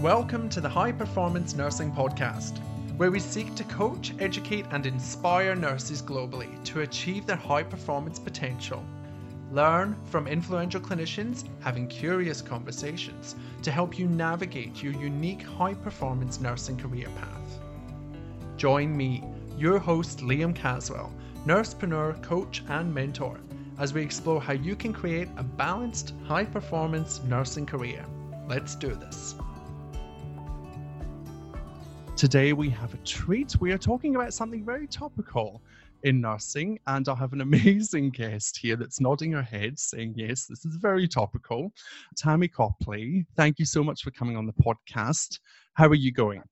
Welcome to the High Performance Nursing Podcast, where we seek to coach, educate, and inspire nurses globally to achieve their high performance potential. Learn from influential clinicians having curious conversations to help you navigate your unique high performance nursing career path. Join me, your host Liam Caswell, nursepreneur, coach, and mentor, as we explore how you can create a balanced, high performance nursing career. Let's do this. Today we have a treat. We are talking about something very topical in nursing, and I have an amazing guest here that's nodding her head, saying, Yes, this is very topical. Tammy Copley, thank you so much for coming on the podcast. How are you going?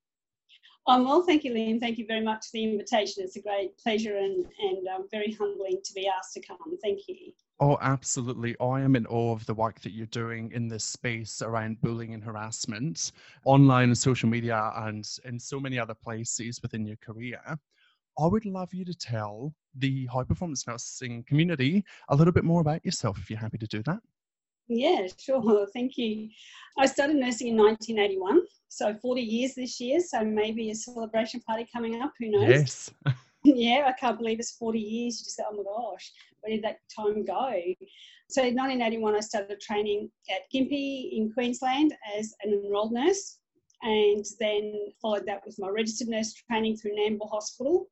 Um, well, thank you, Liam. Thank you very much for the invitation. It's a great pleasure and, and um, very humbling to be asked to come. Thank you. Oh, absolutely. I am in awe of the work that you're doing in this space around bullying and harassment online and social media and in so many other places within your career. I would love you to tell the high performance nursing community a little bit more about yourself if you're happy to do that. Yeah, sure. Thank you. I started nursing in 1981, so 40 years this year. So maybe a celebration party coming up. Who knows? Yes. yeah, I can't believe it's 40 years. You just go, oh my gosh, where did that time go? So in 1981, I started training at Gympie in Queensland as an enrolled nurse, and then followed that with my registered nurse training through Nambour Hospital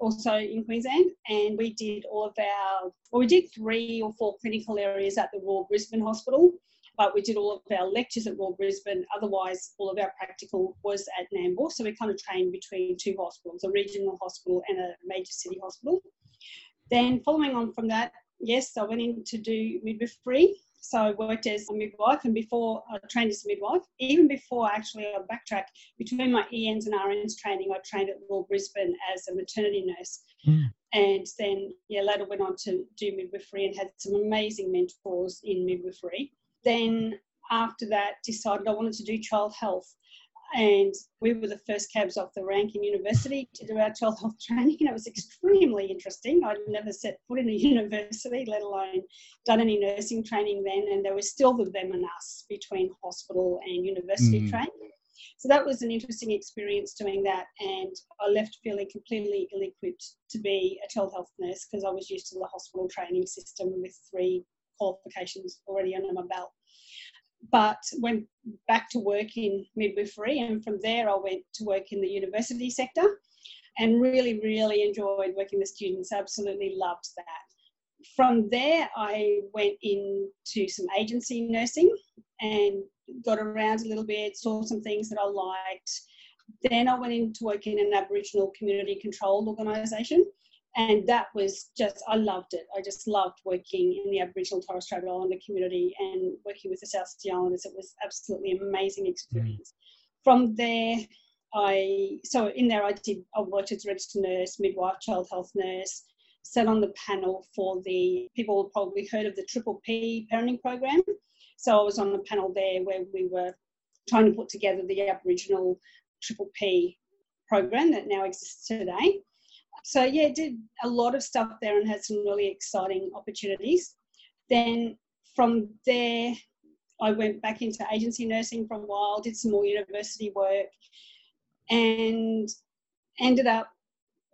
also in Queensland, and we did all of our, well, we did three or four clinical areas at the Royal Brisbane Hospital, but we did all of our lectures at Royal Brisbane. Otherwise, all of our practical was at Nambour, so we kind of trained between two hospitals, a regional hospital and a major city hospital. Then, following on from that, yes, I went in to do midwifery so I worked as a midwife, and before I trained as a midwife, even before actually I backtrack, between my ENs and RNs training, I trained at Royal Brisbane as a maternity nurse. Mm. And then, yeah, later went on to do midwifery and had some amazing mentors in midwifery. Then after that, decided I wanted to do child health. And we were the first cabs off the rank in university to do our child health training. And it was extremely interesting. I'd never set foot in a university let alone done any nursing training then. And there was still the them and us between hospital and university mm. training. So that was an interesting experience doing that. And i left feeling completely ill-equipped to be a child health nurse because i was used to the hospital training system with three qualifications already under my belt but went back to work in midwifery and from there I went to work in the university sector and really, really enjoyed working with students, absolutely loved that. From there, I went into some agency nursing and got around a little bit, saw some things that I liked. Then I went into work in an Aboriginal community controlled organisation and that was just I loved it. I just loved working in the Aboriginal Torres Strait Islander community and working with the South Sea Islanders. It was absolutely amazing experience. Mm. From there, I so in there I did I worked as a registered nurse, midwife, child health nurse. Sat on the panel for the people probably heard of the Triple P parenting program. So I was on the panel there where we were trying to put together the Aboriginal Triple P program that now exists today so yeah, did a lot of stuff there and had some really exciting opportunities. Then from there, I went back into agency nursing for a while, did some more university work, and ended up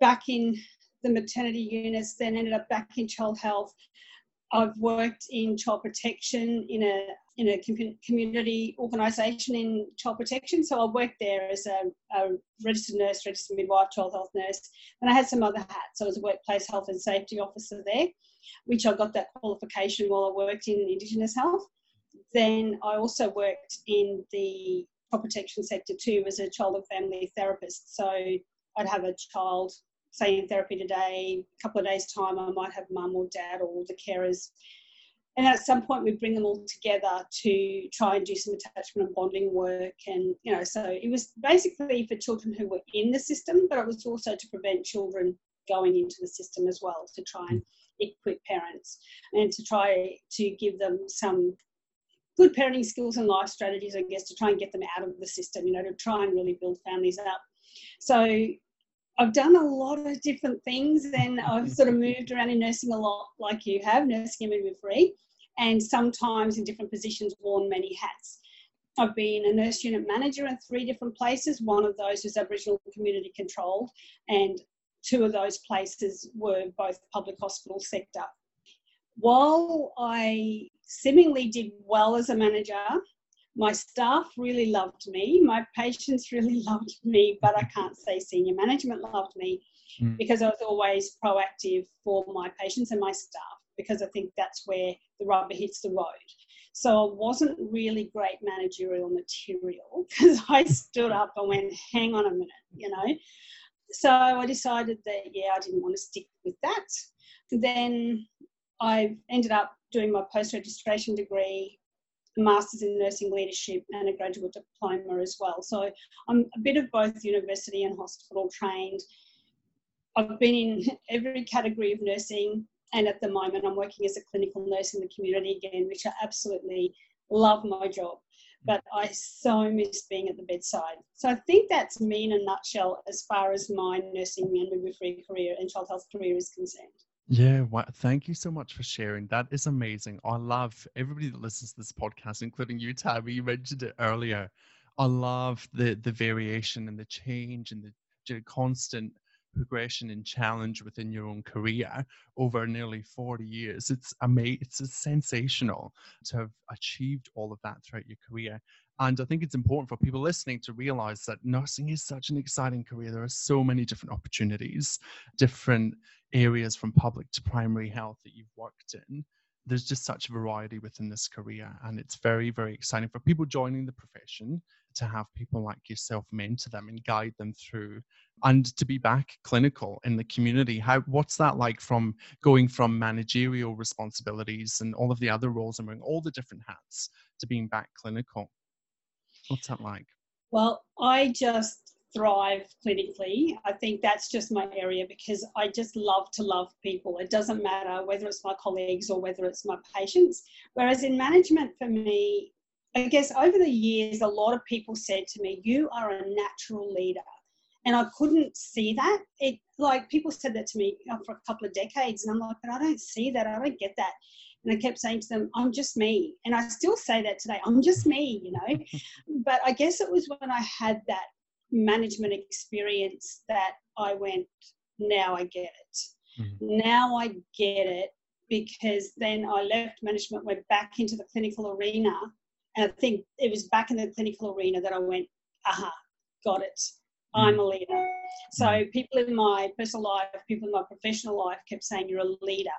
back in the maternity units, then ended up back in child health. I've worked in child protection in a in a community organisation in child protection. So I worked there as a, a, registered nurse, registered midwife, child health nurse, and I had some other hats. I was a workplace health and safety officer there, which I got that qualification while I worked in Indigenous health. Then I also worked in the child protection sector too as a child and family therapist. So I'd have a child, say in therapy today, a couple of days' time, I might have mum or dad or the carers. And at some point we bring them all together to try and do some attachment and bonding work. And you know so it was basically for children who were in the system but it was also to prevent children going into the system as well to try and equip parents and to try to give them some good parenting skills and life strategies i guess to try and get them out of the system you know to try and really build families up. So I've done a lot of different things and I've sort of mm-hmm. moved around in nursing a lot like you have, nursing and midwifery and sometimes in different positions worn many hats. I've been a nurse unit manager in three different places. One of those was Aboriginal community controlled, and two of those places were both public hospital sector. While I seemingly did well as a manager, my staff really loved me, my patients really loved me, but I can't say senior management loved me mm. because I was always proactive for my patients and my staff because I think that's where the rubber hits the road. So I wasn't really great managerial material because I stood up and went, hang on a minute, you know. So I decided that, yeah, I didn't want to stick with that. Then I ended up doing my post registration degree, a master's in nursing leadership, and a graduate diploma as well. So I'm a bit of both university and hospital trained. I've been in every category of nursing and at the moment, I'm working as a clinical nurse in the community again, which I absolutely love my job. But I so miss being at the bedside. So I think that's me in a nutshell as far as my nursing and midwifery career and child health career is concerned. Yeah, thank you so much for sharing. That is amazing. I love everybody that listens to this podcast, including you, Tammy. You mentioned it earlier. I love the the variation and the change and the constant progression and challenge within your own career over nearly 40 years. It's amazing. It's sensational to have achieved all of that throughout your career. And I think it's important for people listening to realize that nursing is such an exciting career. There are so many different opportunities, different areas from public to primary health that you've worked in there's just such a variety within this career and it's very very exciting for people joining the profession to have people like yourself mentor them and guide them through and to be back clinical in the community. How what's that like from going from managerial responsibilities and all of the other roles and wearing all the different hats to being back clinical? What's that like? Well i just thrive clinically. I think that's just my area because I just love to love people. It doesn't matter whether it's my colleagues or whether it's my patients. Whereas in management, for me, I guess over the years, a lot of people said to me, You are a natural leader. And I couldn't see that. It like people said that to me for a couple of decades, and I'm like, but I don't see that. I don't get that. And I kept saying to them, I'm just me. And I still say that today, I'm just me, you know. but I guess it was when I had that management experience that I went, now I get it. Mm-hmm. Now I get it because then I left management, went back into the clinical arena. And I think it was back in the clinical arena that I went, aha, got it. I'm mm-hmm. a leader. So mm-hmm. people in my personal life, people in my professional life kept saying you're a leader.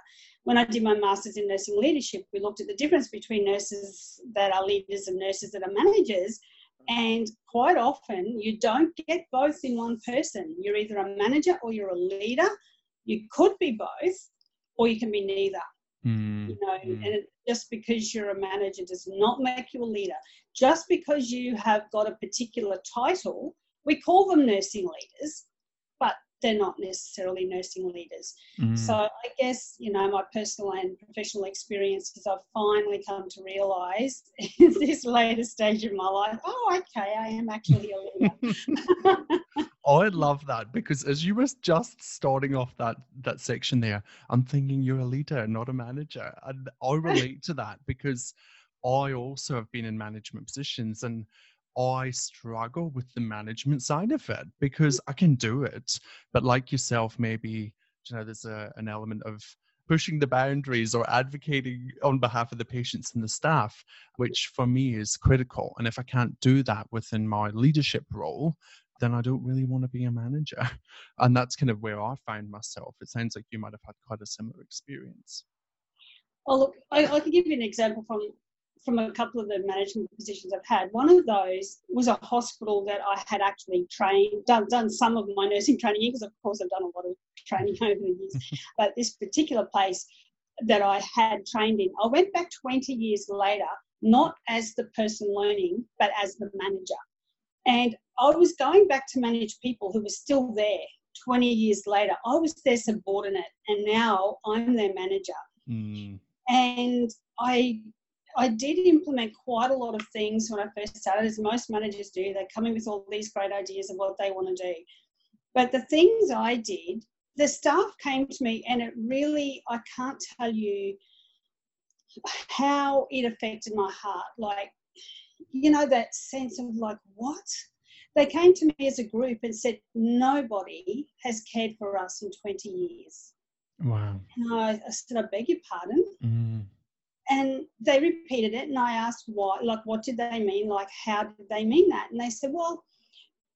When I did my master's in nursing leadership, we looked at the difference between nurses that are leaders and nurses that are managers. And quite often, you don't get both in one person. You're either a manager or you're a leader. You could be both, or you can be neither. Mm. You know, mm. and it, just because you're a manager does not make you a leader. Just because you have got a particular title, we call them nursing leaders, but they're not necessarily nursing leaders. Mm. So I guess, you know, my personal and professional experiences, I've finally come to realise in this later stage of my life, oh, okay, I am actually a leader. I love that because as you were just starting off that that section there, I'm thinking you're a leader, not a manager. And I relate to that because I also have been in management positions and I struggle with the management side of it because I can do it. But like yourself, maybe, you know, there's a, an element of pushing the boundaries or advocating on behalf of the patients and the staff, which for me is critical. And if I can't do that within my leadership role, then I don't really want to be a manager. And that's kind of where I find myself. It sounds like you might have had quite a similar experience. Well, look, I, I can give you an example from from a couple of the management positions I've had. One of those was a hospital that I had actually trained, done, done some of my nursing training in, because of course I've done a lot of training over the years. but this particular place that I had trained in, I went back 20 years later, not as the person learning, but as the manager. And I was going back to manage people who were still there 20 years later. I was their subordinate, and now I'm their manager. Mm. And I I did implement quite a lot of things when I first started, as most managers do. They come in with all these great ideas of what they want to do. But the things I did, the staff came to me, and it really, I can't tell you how it affected my heart. Like, you know, that sense of like, what? They came to me as a group and said, nobody has cared for us in 20 years. Wow. And I, I said, I beg your pardon. Mm. And they repeated it, and I asked why, like, what did they mean? Like, how did they mean that? And they said, well,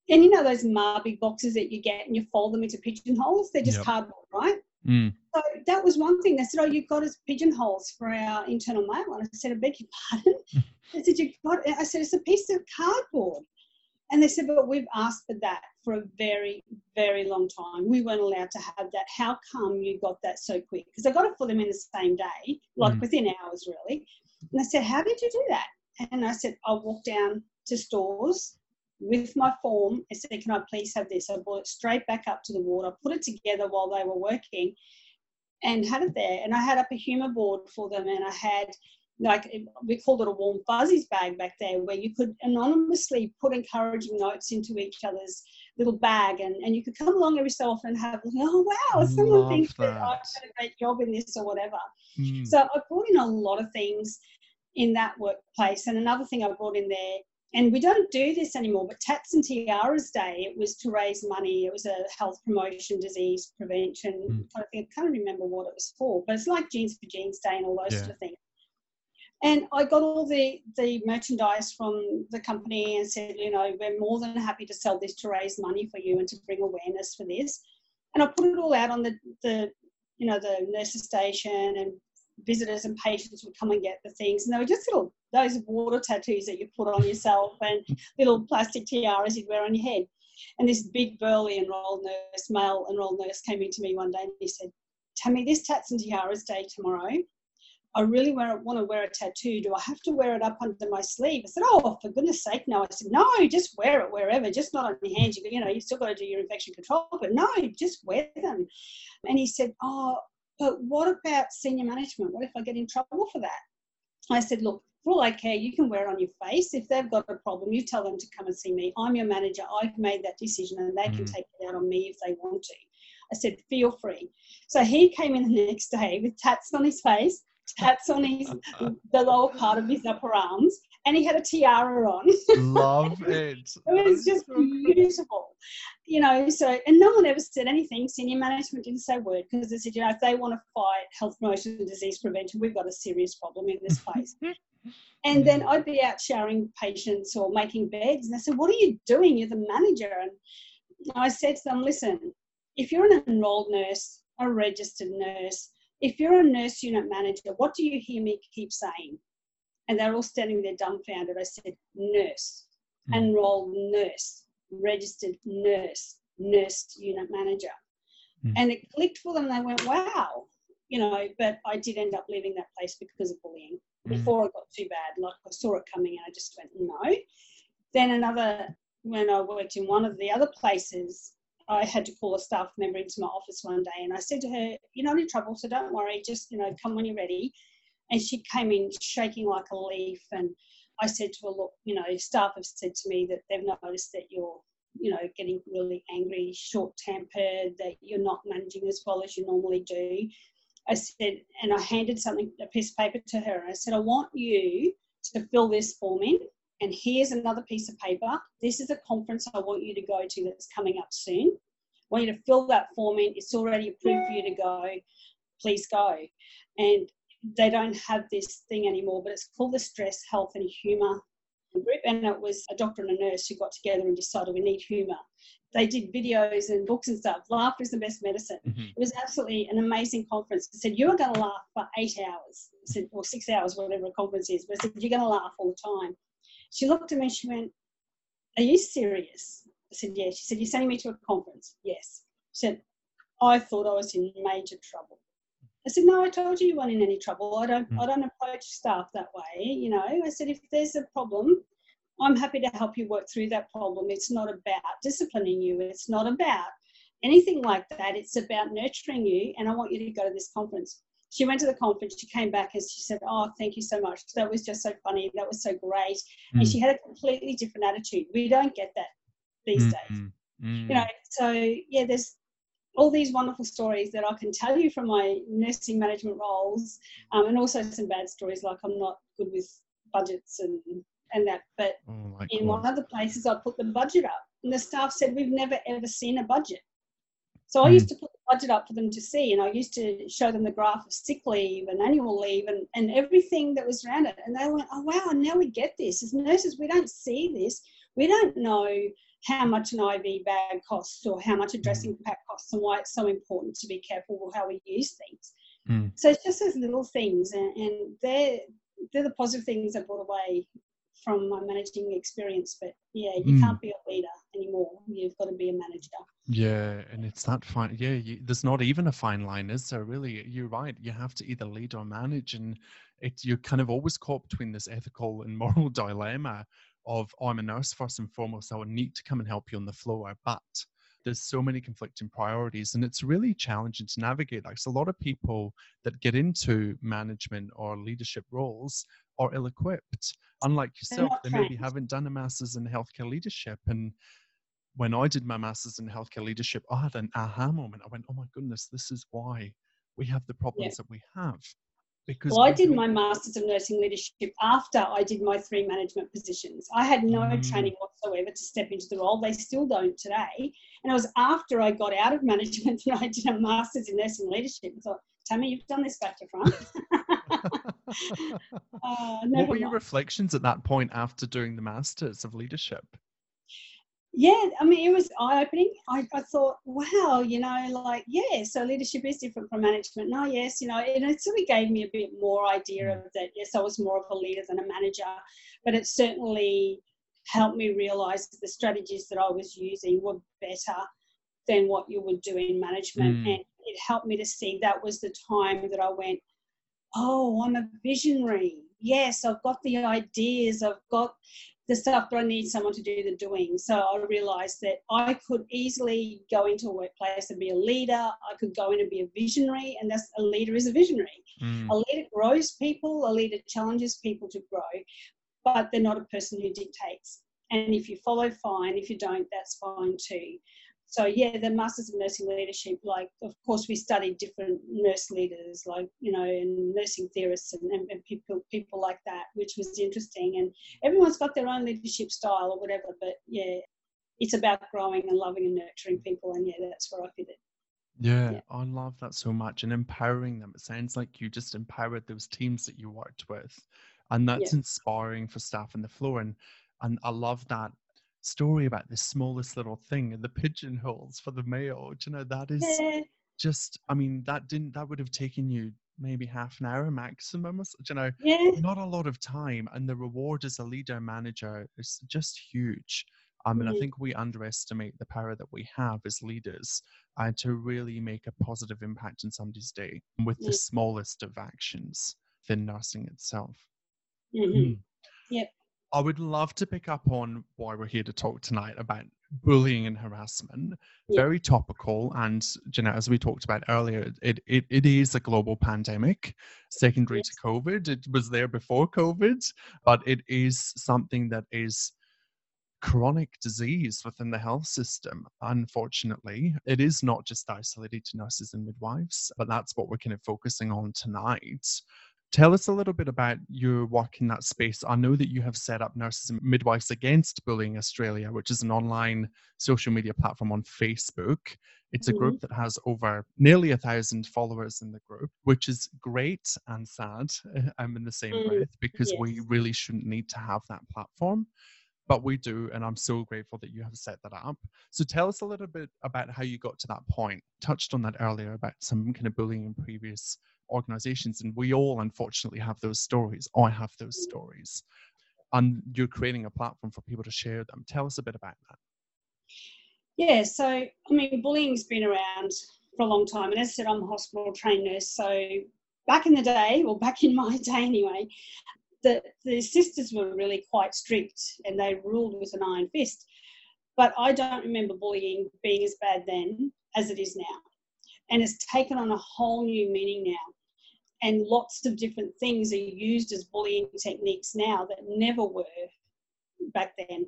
and you know those Marbig boxes that you get and you fold them into pigeonholes? They're just yep. cardboard, right? Mm. So that was one thing. They said, "Oh, you've got us pigeonholes for our internal mail," and I said, "I beg your pardon." I said, "You got?" I said, "It's a piece of cardboard." And they said, "But we've asked for that for a very, very long time. We weren't allowed to have that. How come you got that so quick?" Because I got it for them in the same day, like mm. within hours, really. And I said, "How did you do that?" And I said, "I walked down to stores with my form and said, Can I please have this? I brought it straight back up to the ward. I put it together while they were working and had it there. And I had up a humour board for them and I had like we called it a warm fuzzies bag back there where you could anonymously put encouraging notes into each other's little bag and, and you could come along every so often and have oh wow someone thinks that. that I've done a great job in this or whatever mm. so I brought in a lot of things in that workplace and another thing I brought in there and we don't do this anymore, but Tats and Tiaras Day, it was to raise money. It was a health promotion, disease prevention. Mm. of thing. I can't remember what it was for, but it's like Jeans for Genes Day and all those yeah. sort of things. And I got all the, the merchandise from the company and said, you know, we're more than happy to sell this to raise money for you and to bring awareness for this. And I put it all out on the, the you know, the nurses station and visitors and patients would come and get the things. And they were just little those water tattoos that you put on yourself and little plastic tiaras you'd wear on your head. And this big burly enrolled nurse, male enrolled nurse, came into me one day and he said, Tammy, this tats and tiaras day tomorrow. I really want to wear a tattoo. Do I have to wear it up under my sleeve? I said, Oh, for goodness sake, no. I said, No, just wear it wherever, just not on your hands. You, you know, you've still got to do your infection control, but no, just wear them. And he said, Oh, but what about senior management? What if I get in trouble for that? I said, Look, for all I care, you can wear it on your face. If they've got a problem, you tell them to come and see me. I'm your manager. I've made that decision and they mm. can take it out on me if they want to. I said, feel free. So he came in the next day with tats on his face, tats on his the lower part of his upper arms, and he had a tiara on. Love it. it was just beautiful. You know, so and no one ever said anything. Senior management didn't say a word because they said, you know, if they want to fight health promotion and disease prevention, we've got a serious problem in this place. And then mm. I'd be out showering patients or making beds. And they said, What are you doing? You're the manager. And I said to them, Listen, if you're an enrolled nurse, a registered nurse, if you're a nurse unit manager, what do you hear me keep saying? And they're all standing there dumbfounded. I said, Nurse, mm. enrolled nurse, registered nurse, nurse unit manager. Mm. And it clicked for them. They went, Wow, you know, but I did end up leaving that place because of bullying. Mm. before it got too bad. Like I saw it coming and I just went, no. Then another, when I worked in one of the other places, I had to call a staff member into my office one day and I said to her, You're not in trouble, so don't worry, just, you know, come when you're ready. And she came in shaking like a leaf. And I said to her, Look, you know, staff have said to me that they've noticed that you're, you know, getting really angry, short tempered, that you're not managing as well as you normally do. I said, and I handed something, a piece of paper to her. And I said, I want you to fill this form in. And here's another piece of paper. This is a conference I want you to go to that's coming up soon. I want you to fill that form in. It's already approved for you to go. Please go. And they don't have this thing anymore, but it's called the Stress, Health and Humour group. And it was a doctor and a nurse who got together and decided we need humour they did videos and books and stuff. Laughter is the best medicine. Mm-hmm. It was absolutely an amazing conference. I said, You are going to laugh for eight hours, said, or six hours, whatever a conference is. But I said, You're going to laugh all the time. She looked at me and she went, Are you serious? I said, Yeah. She said, You're sending me to a conference? Yes. She said, I thought I was in major trouble. I said, no, I told you you weren't in any trouble. I don't, mm. I don't approach staff that way. You know, I said, if there's a problem, I'm happy to help you work through that problem. It's not about disciplining you, it's not about anything like that. It's about nurturing you, and I want you to go to this conference. She went to the conference, she came back and she said, Oh, thank you so much. That was just so funny. That was so great. Mm. And she had a completely different attitude. We don't get that these mm days. Mm You know, so yeah, there's all these wonderful stories that I can tell you from my nursing management roles, um, and also some bad stories like I'm not good with budgets and and that. But Oh in one of the places, I put the budget up, and the staff said, We've never ever seen a budget. So I used to put the budget up for them to see, and I used to show them the graph of sick leave and annual leave and, and everything that was around it. And they went, Oh, wow, now we get this. As nurses, we don't see this. We don't know how much an IV bag costs or how much a dressing pack costs and why it's so important to be careful with how we use things. Mm. So it's just those little things, and, and they're, they're the positive things I brought away from my managing experience. But yeah, you Mm. can't be a leader anymore. You've got to be a manager. Yeah, and it's that fine. Yeah, you, there's not even a fine line, is there? Really, you're right. You have to either lead or manage, and it you're kind of always caught between this ethical and moral dilemma of oh, I'm a nurse first and foremost. so I need to come and help you on the floor, but there's so many conflicting priorities, and it's really challenging to navigate. Like, so a lot of people that get into management or leadership roles are ill-equipped. Unlike yourself, they maybe haven't done a master's in healthcare leadership, and when I did my master's in healthcare leadership, I had an aha moment. I went, oh my goodness, this is why we have the problems that we have. Because Well, I did my Masters of Nursing Leadership after I did my three management positions. I had no Mm. training whatsoever to step into the role. They still don't today. And it was after I got out of management that I did a Masters in Nursing Leadership. I thought, Tammy, you've done this back to front. uh, what were your reflections at that point after doing the masters of leadership? Yeah, I mean, it was eye opening. I, I thought, wow, you know, like, yeah, so leadership is different from management. No, yes, you know, and it sort of gave me a bit more idea of that. Yes, I was more of a leader than a manager, but it certainly helped me realize that the strategies that I was using were better than what you would do in management. Mm. And it helped me to see that was the time that I went, oh, I'm a visionary. Yes, I've got the ideas, I've got the stuff, that I need someone to do the doing. So I realized that I could easily go into a workplace and be a leader. I could go in and be a visionary, and that's a leader is a visionary. Mm, A leader grows people, a leader challenges people to grow, but they're not a person who dictates. And if you follow, fine. If you don't, that's fine too. So yeah, the Masters of Nursing Leadership, like of course we studied different nurse leaders, like you know, and nursing theorists and, and, and people people like that, which was interesting. And everyone's got their own leadership style or whatever, but yeah, it's about growing and loving and nurturing people, and yeah, that's where I fit it. yeah, yeah. I love that so much and empowering them. It sounds like you just empowered those teams that you worked with, and that's inspiring for staff on the floor. And and I love that story about the smallest little thing and the pigeonholes for the mail. Do you know that is Yeah, just i mean that didn't that would have taken you maybe half an hour maximum or so- you know yeah, not a lot of time and the reward as a leader manager is just huge I mean, i Mhm. think we underestimate the power that we have as leaders uh, to really make a positive impact in somebody's day with the smallest of actions than nursing itself mhm. Mm. Yep. I would love to pick up on why we're here to talk tonight about bullying and harassment. Yeah. Very topical, and you know, as we talked about earlier, it it, it is a global pandemic, secondary Yes. to COVID. It was there before COVID, but it is something that is chronic disease within the health system. Unfortunately, it is not just isolated to nurses and midwives, but that's what we're kind of focusing on tonight. Tell us a little bit about your work in that space. I know that you have set up Nurses and Midwives Against Bullying Australia, which is an online social media platform on Facebook. It's a group that has over nearly a thousand followers in the group, which is great and sad. I'm in the same Mm, breath because we really shouldn't need to have that platform but we do and i'm so grateful that you have set that up so tell us a little bit about how you got to that point touched on that earlier about some kind of bullying in previous organizations and we all unfortunately have those stories i have those stories and you're creating a platform for people to share them tell us a bit about that Yeah, so I mean, bullying's been around for a long time, and as I said, I'm a hospital trained nurse. So back in the day, or back in my day anyway, the the sisters were really quite strict, and they ruled with an iron fist. But I don't remember bullying being as bad then as it is now, and it's taken on a whole new meaning now. And lots of different things are used as bullying techniques now that never were back then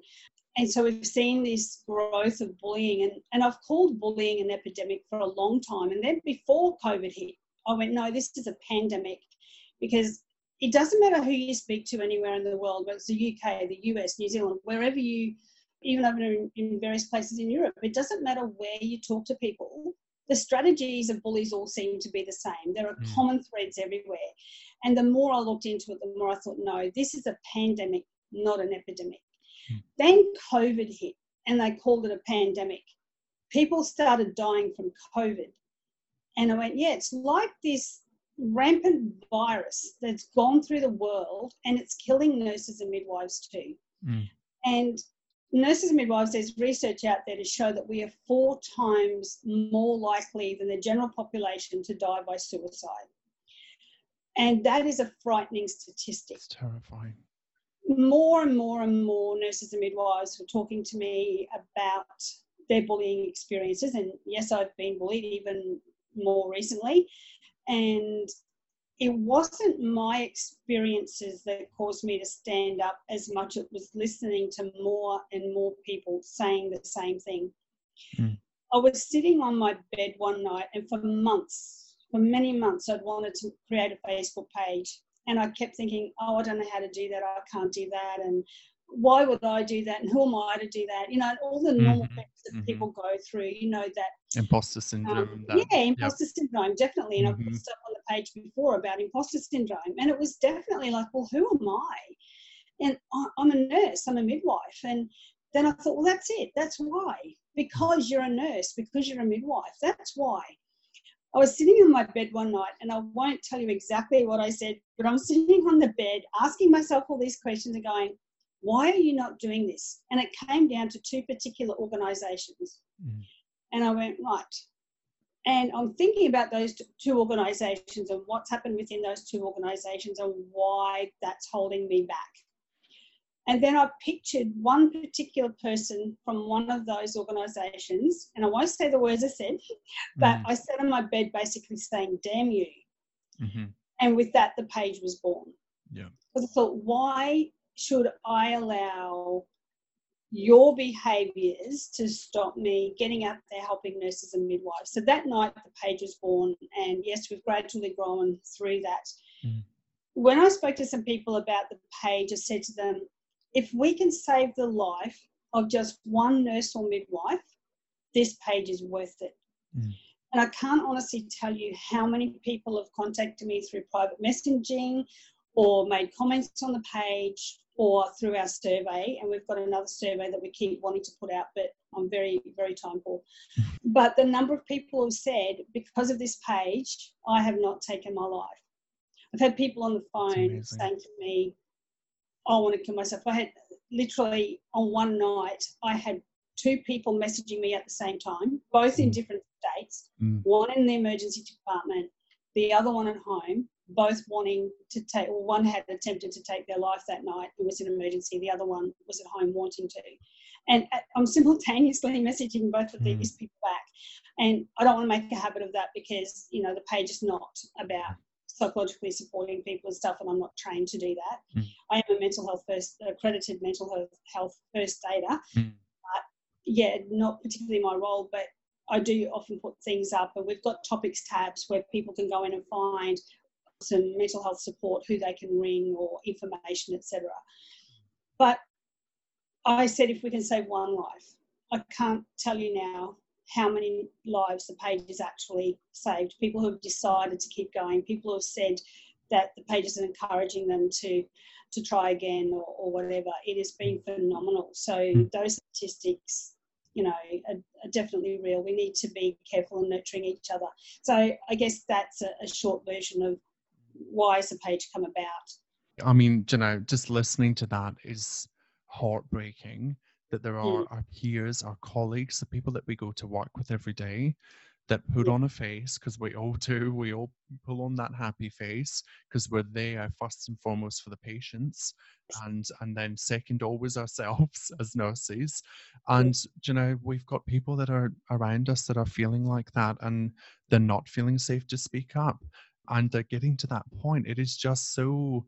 and so we've seen this growth of bullying and, and i've called bullying an epidemic for a long time and then before covid hit i went no this is a pandemic because it doesn't matter who you speak to anywhere in the world, whether it's the UK, the US, New Zealand, wherever you, even over in, in various places in Europe, it doesn't matter where you talk to people. The strategies of bullies all seem to be the same. There are mm. common threads everywhere. And the more I looked into it, the more I thought, no, this is a pandemic, not an epidemic. Mm. Then COVID hit and they called it a pandemic. People started dying from COVID. And I went, yeah, it's like this rampant virus that's gone through the world and it's killing nurses and midwives too. Mm. And nurses and midwives, there's research out there to show that we are four times more likely than the general population to die by suicide. And that is a frightening statistic. It's terrifying. More and more and more nurses and midwives were talking to me about their bullying experiences. And yes, I've been bullied even more recently. And it wasn't my experiences that caused me to stand up as much. It was listening to more and more people saying the same thing. Mm. I was sitting on my bed one night, and for months, for many months, I'd wanted to create a Facebook page. And I kept thinking, oh, I don't know how to do that. I can't do that. And why would I do that? And who am I to do that? You know, all the normal mm-hmm. things that mm-hmm. people go through, you know, that imposter syndrome. Um, that, yeah, imposter yep. syndrome, definitely. And mm-hmm. I've put stuff on the page before about imposter syndrome. And it was definitely like, well, who am I? And I'm a nurse, I'm a midwife. And then I thought, well, that's it. That's why. Because you're a nurse, because you're a midwife. That's why. I was sitting on my bed one night, and I won't tell you exactly what I said, but I'm sitting on the bed asking myself all these questions and going, why are you not doing this? And it came down to two particular organizations. Mm. And I went, right. And I'm thinking about those two organizations and what's happened within those two organizations and why that's holding me back. And then I pictured one particular person from one of those organizations, and I won't say the words I said, but mm. I sat on my bed basically saying, damn you. Mm-hmm. And with that, the page was born. Yeah. Because I thought, why should I allow your behaviours to stop me getting up there helping nurses and midwives? So that night, the page was born, and yes, we've gradually grown through that. Mm. When I spoke to some people about the page, I said to them, if we can save the life of just one nurse or midwife, this page is worth it. Mm. And I can't honestly tell you how many people have contacted me through private messaging or made comments on the page or through our survey. And we've got another survey that we keep wanting to put out, but I'm very, very time poor. But the number of people have said, because of this page, I have not taken my life. I've had people on the phone saying to me, I want to kill myself. I had literally on one night, I had two people messaging me at the same time, both in mm. different states, mm. one in the emergency department, the other one at home both wanting to take, well, one had attempted to take their life that night. It was an emergency. The other one was at home wanting to. And uh, I'm simultaneously messaging both of mm. these people back. And I don't want to make a habit of that because, you know, the page is not about psychologically supporting people and stuff, and I'm not trained to do that. Mm. I am a mental health first, accredited mental health, health first aider. Mm. But yeah, not particularly my role, but I do often put things up, and we've got topics tabs where people can go in and find some mental health support, who they can ring or information, etc. But I said if we can save one life, I can't tell you now how many lives the page has actually saved. People who have decided to keep going, people who have said that the page is encouraging them to to try again or, or whatever. It has been phenomenal. So mm. those statistics, you know, are, are, definitely real. We need to be careful in nurturing each other. So I guess that's a, a short version of why has the page come about? I mean, you know, just listening to that is heartbreaking that there are mm. our peers, our colleagues, the people that we go to work with every day that put on a face because we all do, we all pull on that happy face because we're there first and foremost for the patients and and then second always ourselves as nurses. And you know, we've got people that are around us that are feeling like that and they're not feeling safe to speak up and uh, getting to that point it is just so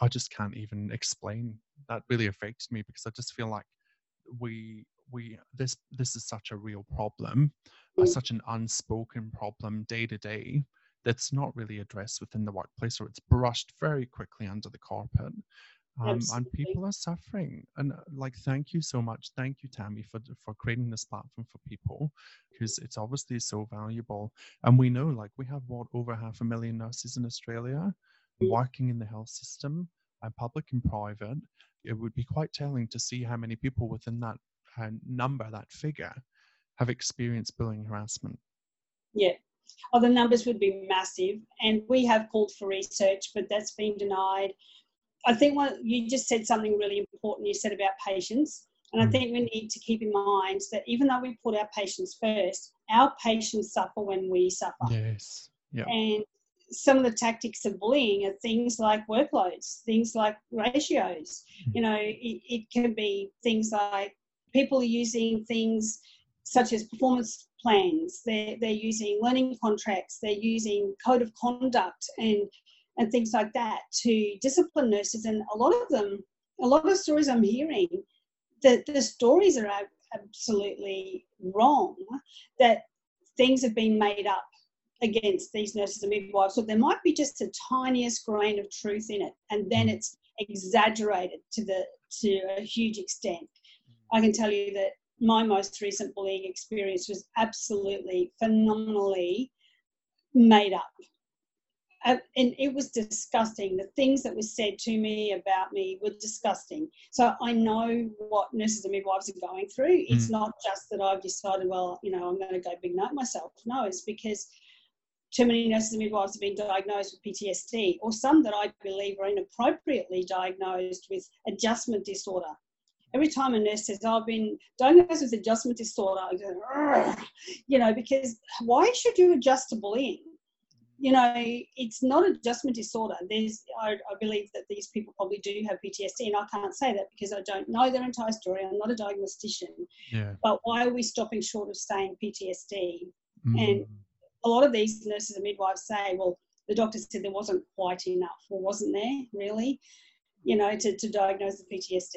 i just can't even explain that really affects me because i just feel like we we this this is such a real problem uh, such an unspoken problem day to day that's not really addressed within the workplace or it's brushed very quickly under the carpet. Um, and people are suffering. And uh, like, thank you so much. Thank you, Tammy, for for creating this platform for people because it's obviously so valuable. And we know, like, we have what over half a million nurses in Australia mm. working in the health system, uh, public and private. It would be quite telling to see how many people within that uh, number, that figure, have experienced bullying harassment. Yeah. Oh, the numbers would be massive. And we have called for research, but that's been denied. I think what you just said something really important. You said about patients. And I mm. think we need to keep in mind that even though we put our patients first, our patients suffer when we suffer. Yes. Yeah. And some of the tactics of bullying are things like workloads, things like ratios. Mm. You know, it, it can be things like people are using things such as performance plans, they're, they're using learning contracts, they're using code of conduct and, and things like that to discipline nurses. And a lot of them, a lot of stories I'm hearing, that the stories are absolutely wrong, that things have been made up against these nurses and midwives. So there might be just the tiniest grain of truth in it, and then mm. it's exaggerated to the to a huge extent. I can tell you that my most recent bullying experience was absolutely phenomenally made up. And it was disgusting. The things that were said to me about me were disgusting. So I know what nurses and midwives are going through. Mm. It's not just that I've decided, well, you know, I'm going to go big note myself. No, it's because too many nurses and midwives have been diagnosed with PTSD, or some that I believe are inappropriately diagnosed with adjustment disorder every time a nurse says, oh, I've been diagnosed with adjustment disorder, I go, you know, because why should you adjust to bullying? You know, it's not adjustment disorder. There's, I, I, believe that these people probably do have PTSD, and I can't say that because I don't know their entire story. I'm not a diagnostician. Yeah. But why are we stopping short of saying PTSD? Mm. And a lot of these nurses and midwives say, well, the doctor said there wasn't quite enough, or wasn't there really, you know, to, to diagnose the PTSD.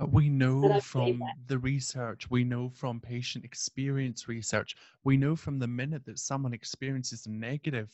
Uh, we know from the research, we know from patient experience research, we know from the minute that someone experiences a negative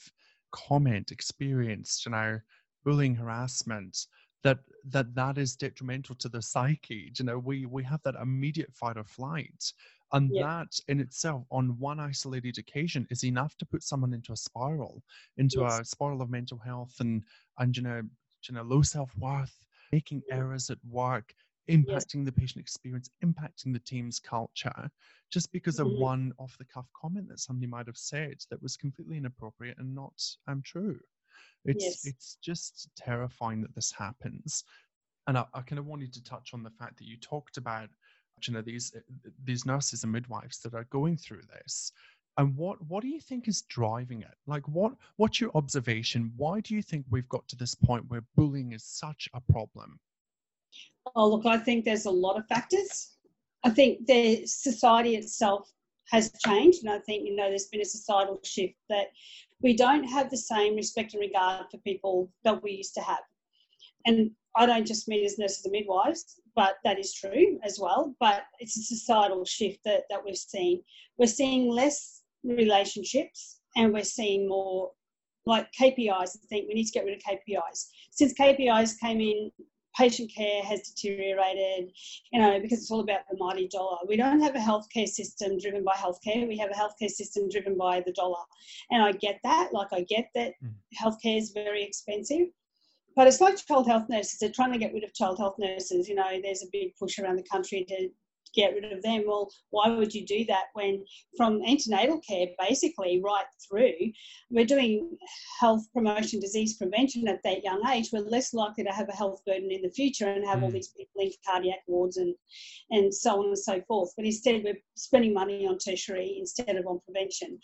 comment, experienced, you know, bullying, harassment, that that that is detrimental to the psyche. You know, we we have that immediate fight or flight, and yeah. that in itself, on one isolated occasion, is enough to put someone into a spiral, into yes. a spiral of mental health and and you know, you know, low self worth, making errors at work impacting yes. the patient experience, impacting the team's culture, just because mm-hmm. of one off the cuff comment that somebody might have said that was completely inappropriate and not um, true. It's yes. it's just terrifying that this happens. And I, I kind of wanted to touch on the fact that you talked about you know these uh, these nurses and midwives that are going through this and what what do you think is driving it like what what's your observation why do you think we've got to this point where bullying is such a problem Oh, look, I think there's a lot of factors. I think the society itself has changed, and I think you know there's been a societal shift that we don't have the same respect and regard for people that we used to have. And I don't just mean as nurses and midwives, but that is true as well. But it's a societal shift that, that we've seen. We're seeing less relationships and we're seeing more like KPIs. I think we need to get rid of KPIs. Since KPIs came in patient care has deteriorated, you know, because it's all about the mighty dollar. We don't have a healthcare system driven by healthcare. We have a healthcare system driven by the dollar. And I get that. Like, I get that mm. healthcare is very expensive. But it's like child health nurses. They're trying to get rid of child health nurses. You know, there's a big push around the country to get rid of them. Well, why would you do that when from antenatal care basically right through, we're doing health promotion, disease prevention at that young age, we're less likely to have a health burden in the future and have mm. all these people in cardiac wards and, and so on and so forth. But instead we're spending money on tertiary instead of on prevention.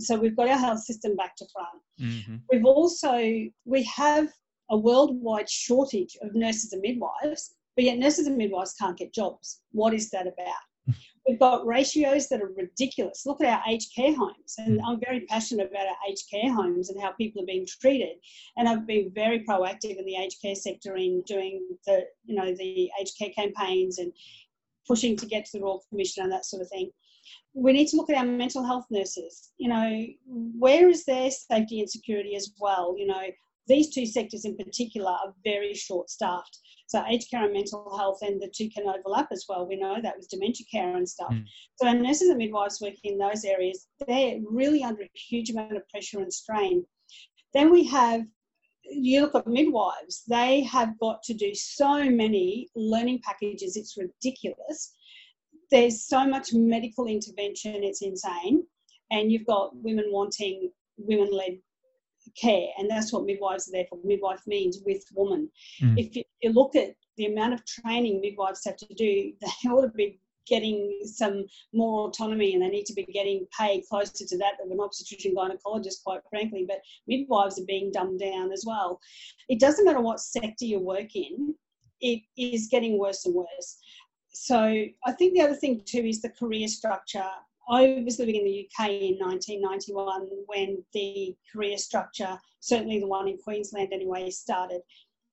So we've got our health system back to front. Mm-hmm. We've also, we have a worldwide shortage of nurses and midwives but yet nurses and midwives can't get jobs. What is that about? We've got ratios that are ridiculous. Look at our aged care homes, and hmm. I'm very passionate about our aged care homes and how people are being treated. And I've been very proactive in the aged care sector in doing the, you know, the aged care campaigns and pushing to get to the Royal Commission and that sort of thing. We need to look at our mental health nurses. You know, where is their safety and security as well? You know, these two sectors in particular are very short staffed. So aged care and mental health and the two can overlap as well. We know that with dementia care and stuff. Mm. So nurses and midwives working in those areas, they're really under a huge amount of pressure and strain. Then we have you look at midwives, they have got to do so many learning packages, it's ridiculous. There's so much medical intervention, it's insane. And you've got women wanting women led care, and that's what midwives are there for. Midwife means with woman. Mm. If you, you, look at the amount of training midwives have to do, they ought to be getting some more autonomy and they need to be getting paid closer to that of an obstetrician gynecologist, quite frankly. But midwives are being dumbed down as well. It doesn't matter what sector you work in, it is getting worse and worse. So I think the other thing too is the career structure I was living in the UK in 1991 when the career structure, certainly the one in Queensland anyway, started.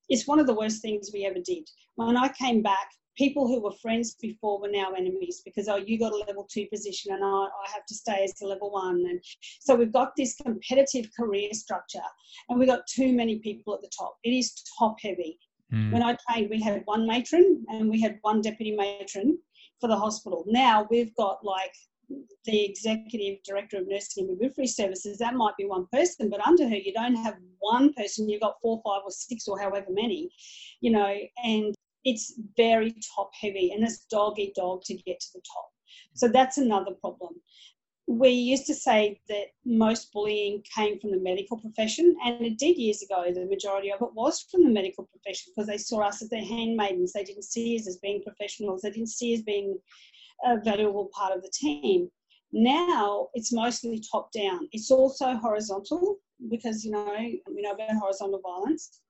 It's one of the worst things we ever did. When I came back, people who were friends before were now enemies because oh you got a level two position and I, I have to stay as a level one and so we've got this competitive career structure and we've got too many people at the top it is top heavy mm. when i trained we had one matron and we had one deputy matron for the hospital now we've got like the executive director of nursing and midwifery services, that might be one person, but under her, you don't have one person, you've got four, five, or six, or however many, you know, and it's very top heavy and it's dog eat dog to get to the top. So that's another problem. We used to say that most bullying came from the medical profession, and it did years ago. The majority of it was from the medical profession because they saw us as their handmaidens. They didn't see us as being professionals. They didn't see us being a valuable part of the team. Now it's mostly top down. It's also horizontal because you know we know about horizontal violence.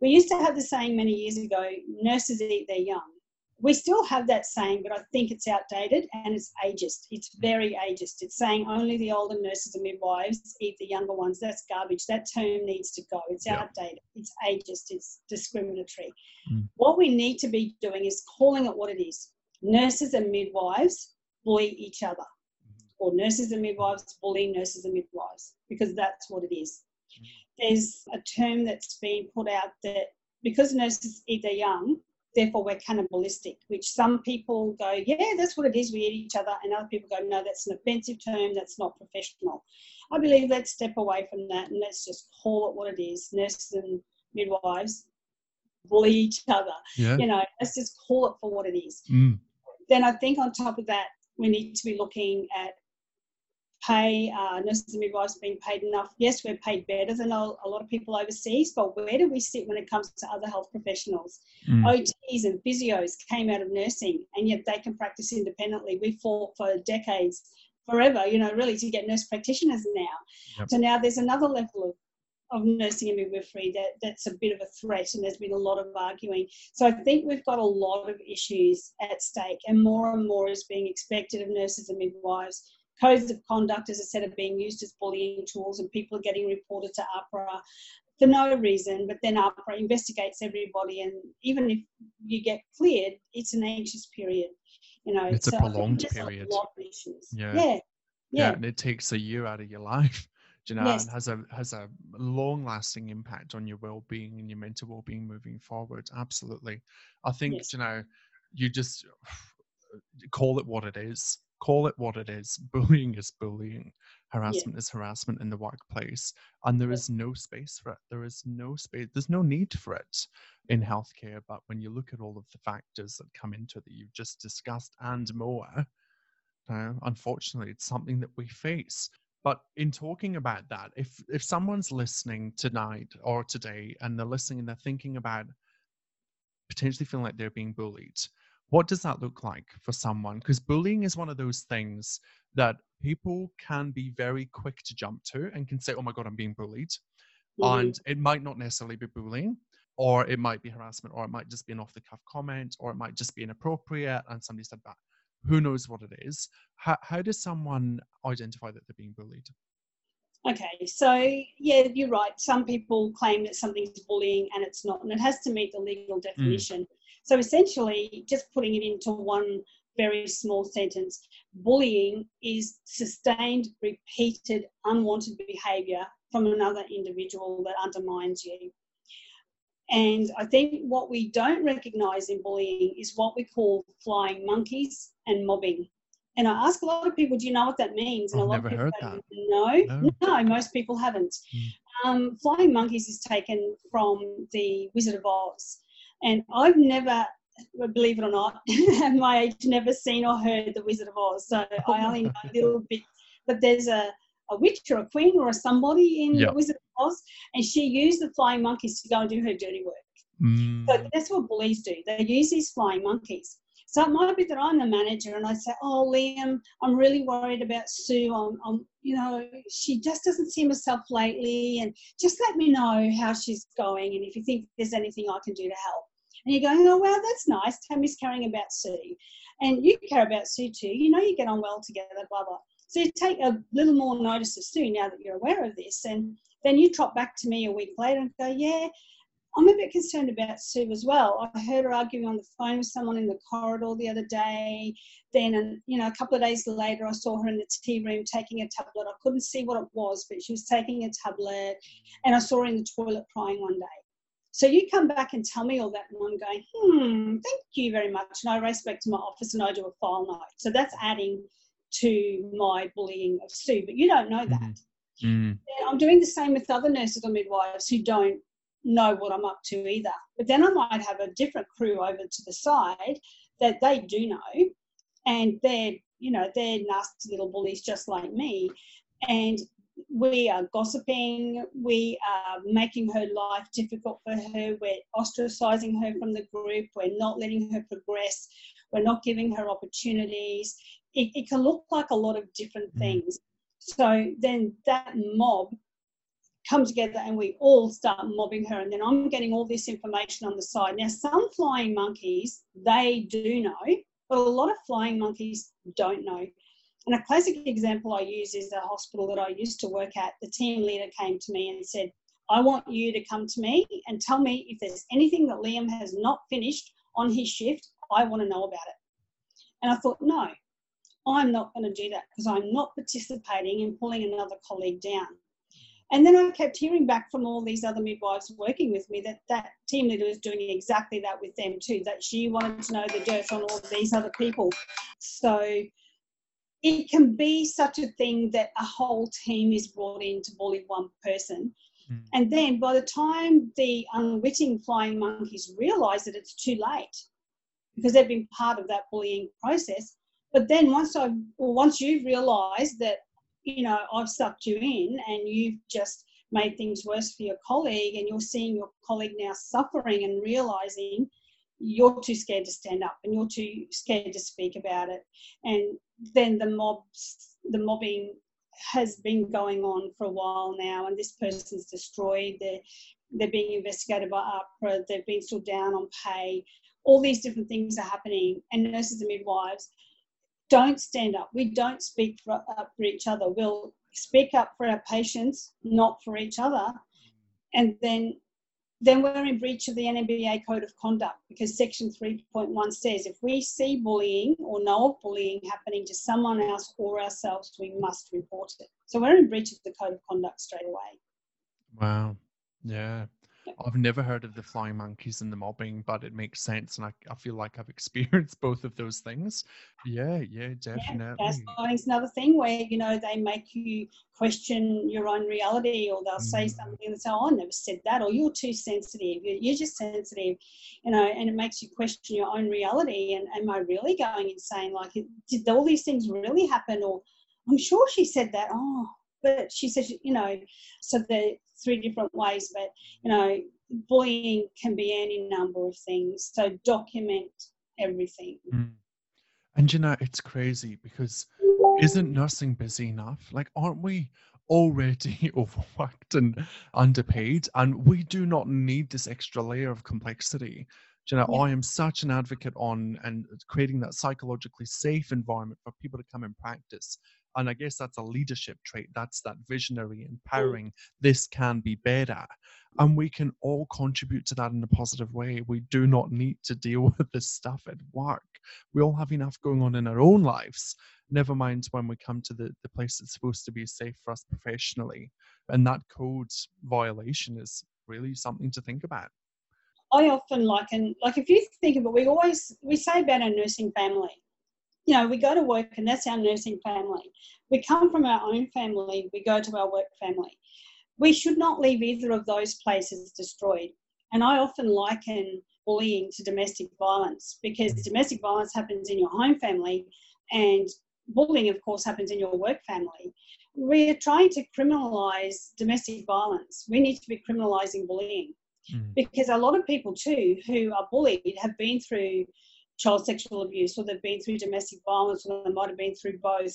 We used to have the saying many years ago: "Nurses eat their young." We still have that saying, but I think it's outdated and it's ageist. It's very ageist. It's saying only the older nurses and midwives eat the younger ones. That's garbage. That term needs to go. It's yeah. outdated. It's ageist. It's discriminatory. Mm. What we need to be doing is calling it what it is nurses and midwives bully each other, or nurses and midwives bully nurses and midwives, because that's what it is. There's a term that's been put out that because nurses eat their young, therefore we're cannibalistic, which some people go, yeah, that's what it is, we eat each other, and other people go, no, that's an offensive term, that's not professional. I believe let's step away from that and let's just call it what it is. Nurses and midwives bully each other. Yeah. You know, let's just call it for what it is. Mm then I think on top of that, we need to be looking at pay. Uh, nurses and midwives being paid enough. Yes, we're paid better than a, a, lot of people overseas, but where do we sit when it comes to other health professionals? Mm. OTs and physios came out of nursing, and yet they can practice independently. We fought for decades, forever, you know, really to get nurse practitioners now. Yep. So now there's another level of of nursing and midwifery that that's a bit of a threat and there's been a lot of arguing. So i think we've got a lot of issues at stake and more and more is being expected of nurses and midwives. Codes of conduct as i said are being used as bullying tools and people are getting reported to AHPRA for no reason but then AHPRA investigates everybody and even if you get cleared it's an anxious period you know. It's so a prolonged period a lot of yeah. yeah. Yeah. Yeah and it takes a year out of your life you know, yes. and has a has a long lasting impact on your well being and your mental well being moving forward. Absolutely, I think yes. you know, you just call it what it is. Call it what it is. Bullying is bullying. Harassment yeah. is harassment in the workplace, and there is no space for it. There is no space. There's no need for it in healthcare. But when you look at all of the factors that come into it that you've just discussed and more, uh, unfortunately, it's something that we face. But in talking about that, if if someone's listening tonight or today and they're listening and they're thinking about potentially feeling like they're being bullied, what does that look like for someone? Because bullying is one of those things that people can be very quick to jump to and can say, "Oh my god, I'm being bullied," mm-hmm. and it might not necessarily be bullying, or it might be harassment, or it might just be an off-the-cuff comment, or it might just be inappropriate, and somebody said that who knows what it is how, how does someone identify that they're being bullied Okay, so yeah, you're right. Some people claim that something's bullying and it's not, and it has to meet the legal definition. Mm. So essentially, just putting it into one very small sentence bullying is sustained, repeated, unwanted behavior from another individual that undermines you. And I think what we don't recognize in bullying is what we call flying monkeys and mobbing. And I ask a lot of people, do you know what that means? And I've a lot never of people heard that. No. no, no, most people haven't. Mm. Um, flying monkeys is taken from the Wizard of Oz. And I've never, believe it or not, at my age, never seen or heard the Wizard of Oz. So oh I only know a little bit. But there's a, a witch or a queen or a somebody in yep. the Wizard of Oz, and she used the flying monkeys to go and do her dirty work. Mm. So that's what bullies do. They use these flying monkeys. So it might be that I'm the manager and I say, "Oh, Liam, I'm really worried about Sue. I'm, I'm, you know, she just doesn't seem herself lately, and just let me know how she's going, and if you think there's anything I can do to help." And you're going, "Oh, well, that's nice. Tammy's caring about Sue, and you care about Sue too. You know, you get on well together, blah blah." So you take a little more notice of Sue now that you're aware of this, and then you trot back to me a week later and go, "Yeah, I'm a bit concerned about Sue as well. I heard her arguing on the phone with someone in the corridor the other day. Then, you know, a couple of days later, I saw her in the tea room taking a tablet. I couldn't see what it was, but she was taking a tablet, and I saw her in the toilet crying one day. So you come back and tell me all that, and I'm going, hmm, thank you very much. And I race back to my office and I do a file note. So that's adding to my bullying of Sue, but you don't know that. Mm-hmm. Mm. I'm doing the same with other nurses or midwives who don't know what I'm up to either. But then I might have a different crew over to the side that they do know, and they're you know they're nasty little bullies just like me, and we are gossiping, we are making her life difficult for her, we're ostracizing her from the group, we're not letting her progress, we're not giving her opportunities. It, it can look like a lot of different mm. things. So then that mob come together and we all start mobbing her. And then I'm getting all this information on the side. Now, some flying monkeys, they do know, but a lot of flying monkeys don't know. And a classic example I use is a hospital that I used to work at. The team leader came to me and said, I want you to come to me and tell me if there's anything that Liam has not finished on his shift. I want to know about it. And I thought, no, I'm not going to do that because I'm not participating in pulling another colleague down. And then I kept hearing back from all these other midwives working with me that that team leader was doing exactly that with them too, that she wanted to know the dirt on all these other people. So it can be such a thing that a whole team is brought in to bully one person. Mm. And then by the time the unwitting flying monkeys realize that it's too late because they've been part of that bullying process. But then once I, once you've realised that you know, I've sucked you in and you've just made things worse for your colleague and you're seeing your colleague now suffering and realizing you're too scared to stand up and you're too scared to speak about it. And then the mobs, the mobbing has been going on for a while now and this person's destroyed. They're, they're being investigated by AHPRA they've been stood down on pay. All these different things are happening and nurses and midwives don't stand up. We don't speak for, up for each other. We'll speak up for our patients, not for each other. And then then we're in breach of the NMBA code of conduct because section 3.1 says if we see bullying or know of bullying happening to someone else or ourselves, we must report it. So we're in breach of the code of conduct straight away. Wow. Yeah. I've never heard of the flying monkeys and the mobbing, but it makes sense, and I, I feel like I've experienced both of those things. Yeah, yeah, definitely. Yeah, gaslighting's another thing where you know they make you question your own reality, or they'll mm. say something and say, "Oh, I never said that," or "You're too sensitive," "You're, you're just sensitive," you know, and it makes you question your own reality. And am I really going insane? Like, did all these things really happen? Or I'm sure she said that. Oh, but she says, you know, so the three different ways, but you know, bullying can be any number of things. So document everything. Mm. And you know, it's crazy because isn't nursing busy enough? Like, aren't we already overworked and underpaid? And we do not need this extra layer of complexity you know, yeah. I am such an advocate on and creating that psychologically safe environment for people to come and practice. And I guess that's a leadership trait. That's that visionary, mm. empowering. This can be better. And we can all contribute to that in a positive way. We do not need to deal with this stuff at work. We all have enough going on in our own lives. Never mind when we come to the, the place that's supposed to be safe for us professionally. And that code violation is really something to think about. I often liken, like if you think of it, we always we say about our nursing family. You know, we go to work and that's our nursing family. We come from our own family, we go to our work family. We should not leave either of those places destroyed. And I often liken bullying to domestic violence because domestic violence happens in your home family and bullying, of course, happens in your work family. We're trying to criminalize domestic violence. We need to be criminalizing bullying mm. because a lot of people too who are bullied have been through child sexual abuse or they've been through domestic violence or they might have been through both.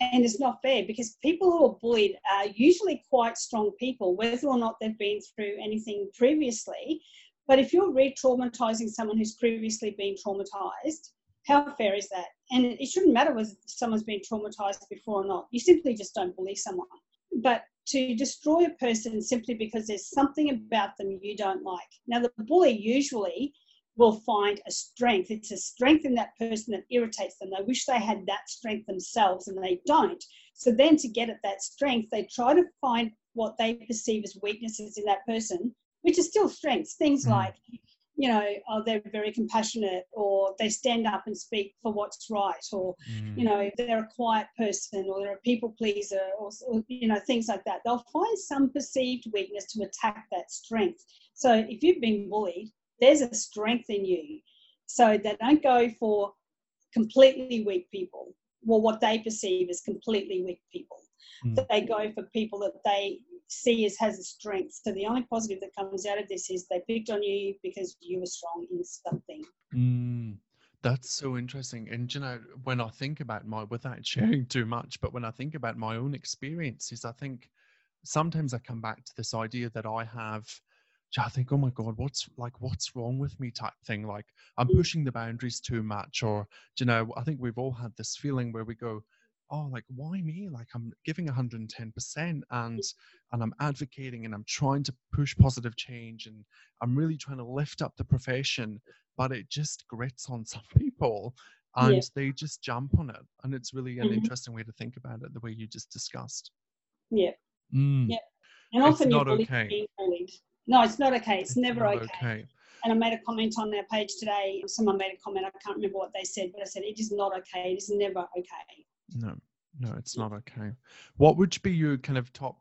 And it's not fair because people who are bullied are usually quite strong people whether or not they've been through anything previously. But if you're re-traumatizing someone who's previously been traumatized how fair is that? And it shouldn't matter whether someone's been traumatized before or not. You simply just don't bully someone. But to destroy a person simply because there's something about them you don't like. Now, the bully usually will find a strength. It's a strength in that person that irritates them. They wish they had that strength themselves and they don't. So then to get at that strength, they try to find what they perceive as weaknesses in that person, which are still strengths. Things mm. like you know, oh, they're very compassionate or they stand up and speak for what's right or, mm. you know, they're a quiet person or they're a people pleaser or, or, you know, things like that. They'll find some perceived weakness to attack that strength. So if you've been bullied, there's a strength in you. So they don't go for completely weak people or what they perceive as completely weak people. Mm. They go for people that they see as has a strength. So the only positive that comes out of this is they picked on you because you were strong in something. Mm, that's so interesting. And you know, when I think about my, without sharing too much, but when I think about my own experiences, I think sometimes I come back to this idea that I have. I think, oh my God, what's like, what's wrong with me type thing? Like, I'm mm. pushing the boundaries too much. Or, you know, I think we've all had this feeling where we go, oh like why me like i'm giving 110% and and i'm advocating and i'm trying to push positive change and i'm really trying to lift up the profession but it just grits on some people and yeah. they just jump on it and it's really an mm-hmm. interesting way to think about it the way you just discussed yeah mm. yeah and often it's not okay no it's not okay it's, never okay. okay and I made a comment on our page today. Someone made a comment, I can't remember what they said, but I said, it is not okay. It is never okay. No, no, it's not okay. What would be your kind of top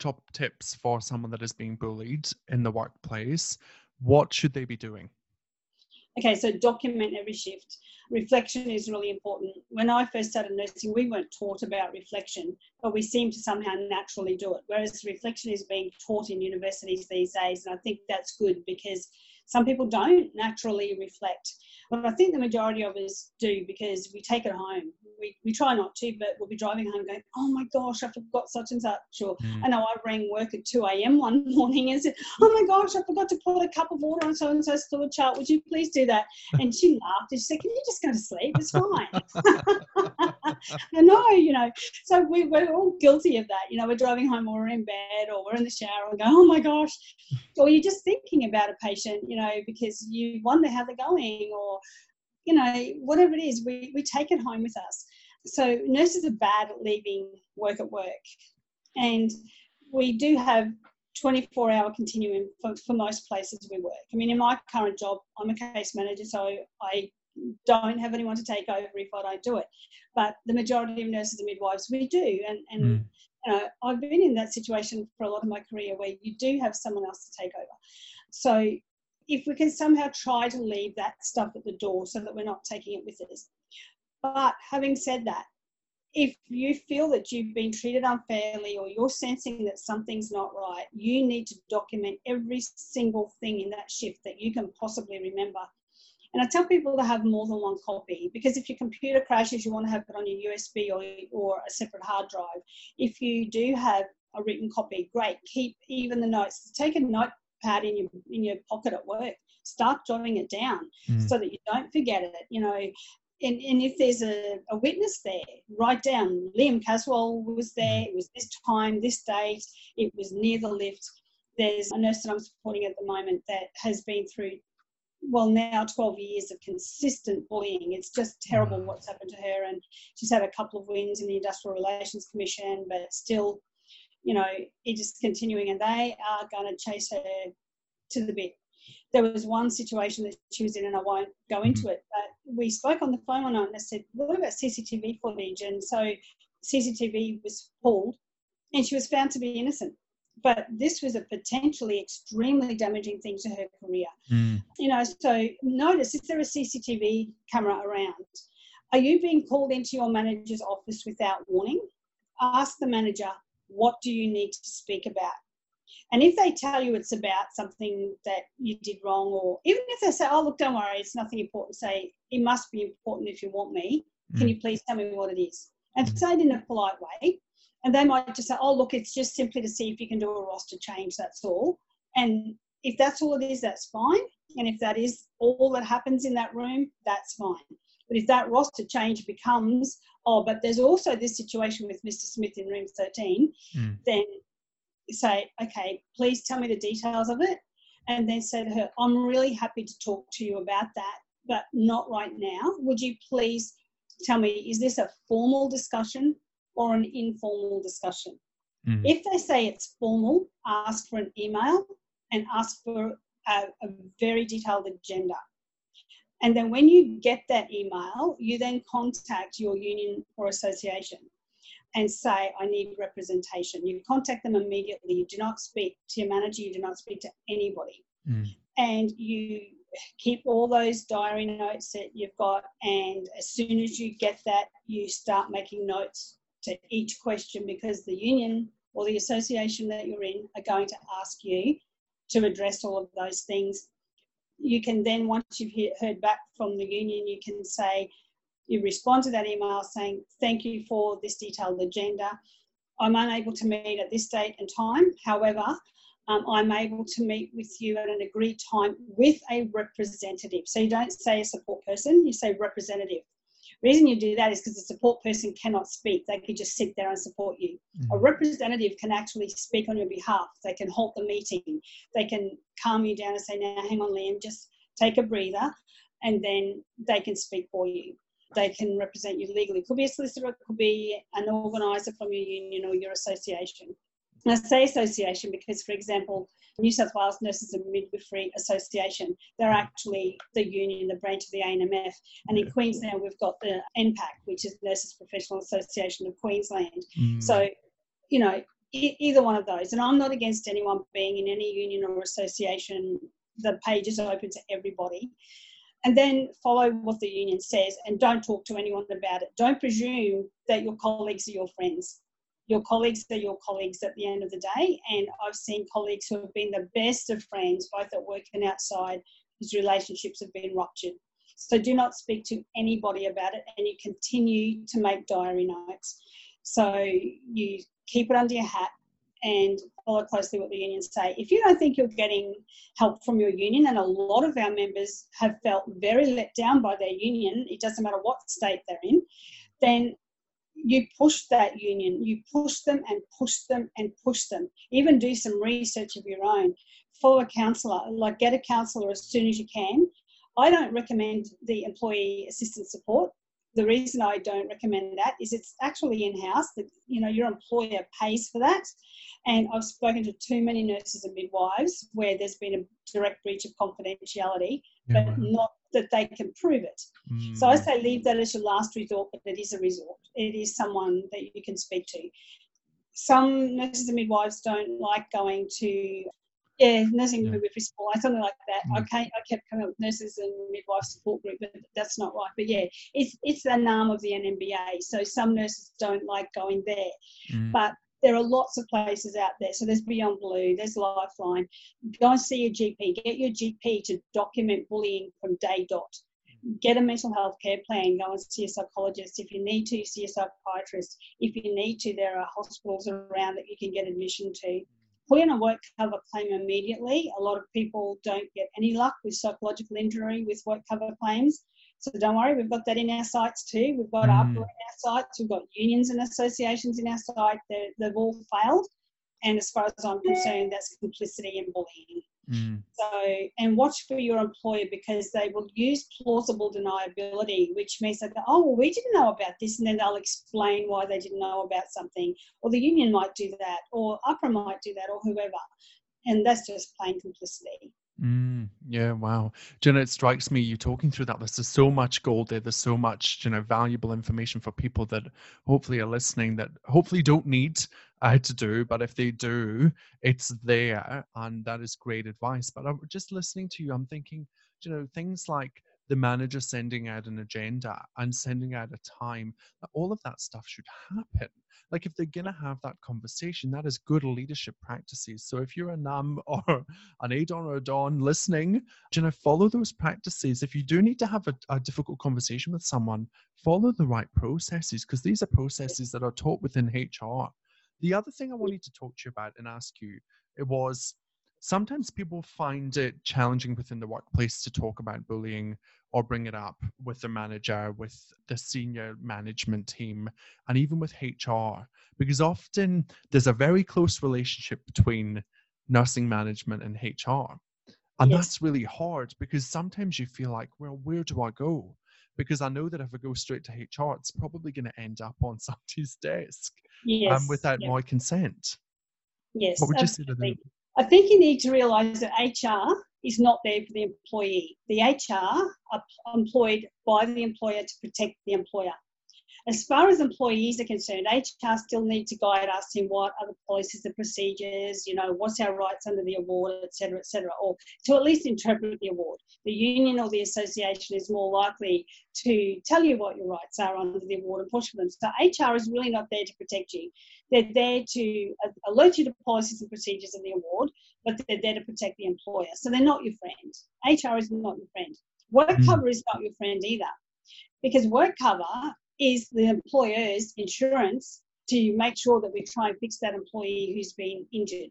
top tips for someone that is being bullied in the workplace? What should they be doing? Okay, so document every shift. Reflection is really important. When I first started nursing, we weren't taught about reflection, but we seem to somehow naturally do it. Whereas reflection is being taught in universities these days, and I think that's good because some people don't naturally reflect. But I think the majority of us do because we take it home. We, we try not to, but we'll be driving home going, oh my gosh, I forgot such and such. Or mm. I know I rang work at 2 a.m. one morning and said, oh my gosh, I forgot to put a cup of water on so and so's fluid chart. Would you please do that? And she laughed and she said, can you just go to sleep? It's fine. I know, you know. So we, we're all guilty of that. You know, we're driving home or we're in bed or we're in the shower and go, oh my gosh. Or you're just thinking about a patient, you know, because you wonder how they're going or, you know, whatever it is, we, we take it home with us. So nurses are bad at leaving work at work. And we do have 24 hour continuum for, for most places we work. I mean, in my current job, I'm a case manager, so I don't have anyone to take over if I don't do it. But the majority of nurses and midwives, we do. And, and mm. you know, I've been in that situation for a lot of my career where you do have someone else to take over. So if we can somehow try to leave that stuff at the door so that we're not taking it with us. But having said that, if you feel that you've been treated unfairly or you're sensing that something's not right, you need to document every single thing in that shift that you can possibly remember and I tell people to have more than one copy because if your computer crashes, you want to have it on your USB or, or a separate hard drive. If you do have a written copy, great. Keep even the notes. Take a notepad in your in your pocket at work. start jotting it down mm. so that you don't forget it. You know, and, and if there's a, a witness there, write down Liam Caswell was there, it was this time, this date, it was near the lift. There's a nurse that I'm supporting at the moment that has been through, well, now 12 years of consistent bullying. It's just terrible mm. what's happened to her. And she's had a couple of wins in the Industrial Relations Commission, but still, you know, it is continuing. And they are going to chase her to the bit there was one situation that she was in, and I won't go into mm-hmm. it, but we spoke on the phone one night and I said, What about CCTV footage? And so CCTV was pulled and she was found to be innocent. But this was a potentially extremely damaging thing to her career. Mm. You know, so notice is there a CCTV camera around? Are you being called into your manager's office without warning? Ask the manager, what do you need to speak about? And if they tell you it's about something that you did wrong, or even if they say, oh, look, don't worry, it's nothing important, say, it must be important if you want me. Mm. Can you please tell me what it is? And mm. say it in a polite way. And they might just say, oh, look, it's just simply to see if you can do a roster change, that's all. And if that's all it is, that's fine. And if that is all that happens in that room, that's fine. But if that roster change becomes, oh, but there's also this situation with Mr. Smith in room 13, mm. then say, okay, please tell me the details of it. And then say to her, I'm really happy to talk to you about that, but not right now. Would you please tell me, is this a formal discussion or an informal discussion? Mm-hmm. If they say it's formal, ask for an email and ask for a, a very detailed agenda. And then when you get that email, you then contact your union or association and say, I need representation. You contact them immediately. You do not speak to your manager, you do not speak to anybody. Mm. And you keep all those diary notes that you've got. And as soon as you get that, you start making notes to each question because the union or the association that you're in are going to ask you to address all of those things. You can then, once you've heard back from the union, you can say, you respond to that email saying, Thank you for this detailed agenda. I'm unable to meet at this date and time. However, um, I'm able to meet with you at an agreed time with a representative. So you don't say a support person, you say representative. The reason you do that is because the support person cannot speak. They can just sit there and support you. Mm-hmm. A representative can actually speak on your behalf. They can halt the meeting. They can calm you down and say, now hang on, Liam, just take a breather, and then they can speak for you they can represent you legally. It could be a solicitor, it could be an organiser from your union or your association. And I say association because, for example, New South Wales Nurses and Midwifery Association, they're actually the union, the branch of the ANMF. And in Queensland, we've got the NPAQ, which is Nurses Professional Association of Queensland. Mm. So, you know, e- either one of those. And I'm not against anyone being in any union or association. The page is open to everybody and then follow what the union says and don't talk to anyone about it. Don't presume that your colleagues are your friends. Your colleagues are your colleagues at the end of the day. And I've seen colleagues who have been the best of friends, both at work and outside, whose relationships have been ruptured. So do not speak to anybody about it and you continue to make diary notes. So you keep it under your hat and follow closely what the unions say. If you don't think you're getting help from your union, and a lot of our members have felt very let down by their union, it doesn't matter what state they're in, then you push that union, you push them and push them and push them. Even do some research of your own. Follow a counsellor, like get a counsellor as soon as you can. I don't recommend the employee assistance support the reason I don't recommend that is it's actually in house. That you know your employer pays for that, and I've spoken to too many nurses and midwives where there's been a direct breach of confidentiality, yeah. but not that they can prove it. Mm. So I say leave that as your last resort, but it is a resort. It is someone that you can speak to. Some nurses and midwives don't like going to yeah, nursing yeah. midwifery support, something like that. Mm. Okay, I kept coming up with nurses and midwife support group, but that's not right. But yeah, it's it's an arm of the NMBA, so some nurses don't like going there, mm. but there are lots of places out there. So there's Beyond Blue, there's Lifeline. Go and see your GP. Get your GP to document bullying from day dot. Get a mental health care plan. Go and see a psychologist. If you need to, see a psychiatrist. If you need to, there are hospitals around that you can get admission to put in a work cover claim immediately. A lot of people don't get any luck with psychological injury with work cover claims. So don't worry, we've got that in our sights too. We've got mm. in our sights, we've got unions and associations in our sight. they they've all failed. And as far as I'm concerned, that's complicity and bullying. Mm. So, and watch for your employer because they will use plausible deniability, which means that, oh, well, we didn't know about this, and then they'll explain why they didn't know about something, or the union might do that, or AHPRA might do that, or whoever. And that's just plain complicity. Mm, yeah, wow. Know, it strikes me you talking through that. There's so much gold there. There's so much, you know, valuable information for people that hopefully are listening that hopefully don't need uh, to do, but if they do, it's there, and that is great advice. But I'm just listening to you. I'm thinking, you know, things like the manager sending out an agenda and sending out a time, all of that stuff should happen like if they're to have that conversation that is good leadership practices so if you're a nam or an adon or a don listening you know follow those practices if you do need to have a, a difficult conversation with someone follow the right processes because these are processes that are taught within hr the other thing i wanted to talk to you about and ask you it was sometimes people find it challenging within the workplace to talk about bullying or bring it up with the manager, with the senior management team, and even with HR, because often there's a very close relationship between nursing management and HR. And yes. that's really hard because sometimes you feel like, well, where do I go? Because I know that if I go straight to HR, it's probably going to end up on somebody's desk um, yes. um, without my consent. Yes. What would you say to them? I think you need to realise that HR is not there for the employee. The HR are employed by the employer to protect the employer. As far as employees are concerned, HR still need to guide us in what are the policies and procedures, you know, what's our rights under the award, etc., etc., or to at least interpret the award. The union or the association is more likely to tell you what your rights are under the award and push for them. So HR is really not there to protect you. They're there to alert you to policies and procedures of the award, but they're there to protect the employer. So they're not your friend. HR is not your friend. Work mm. cover is not your friend either because work cover is the employer's insurance to make sure that we try and fix that employee who's been injured.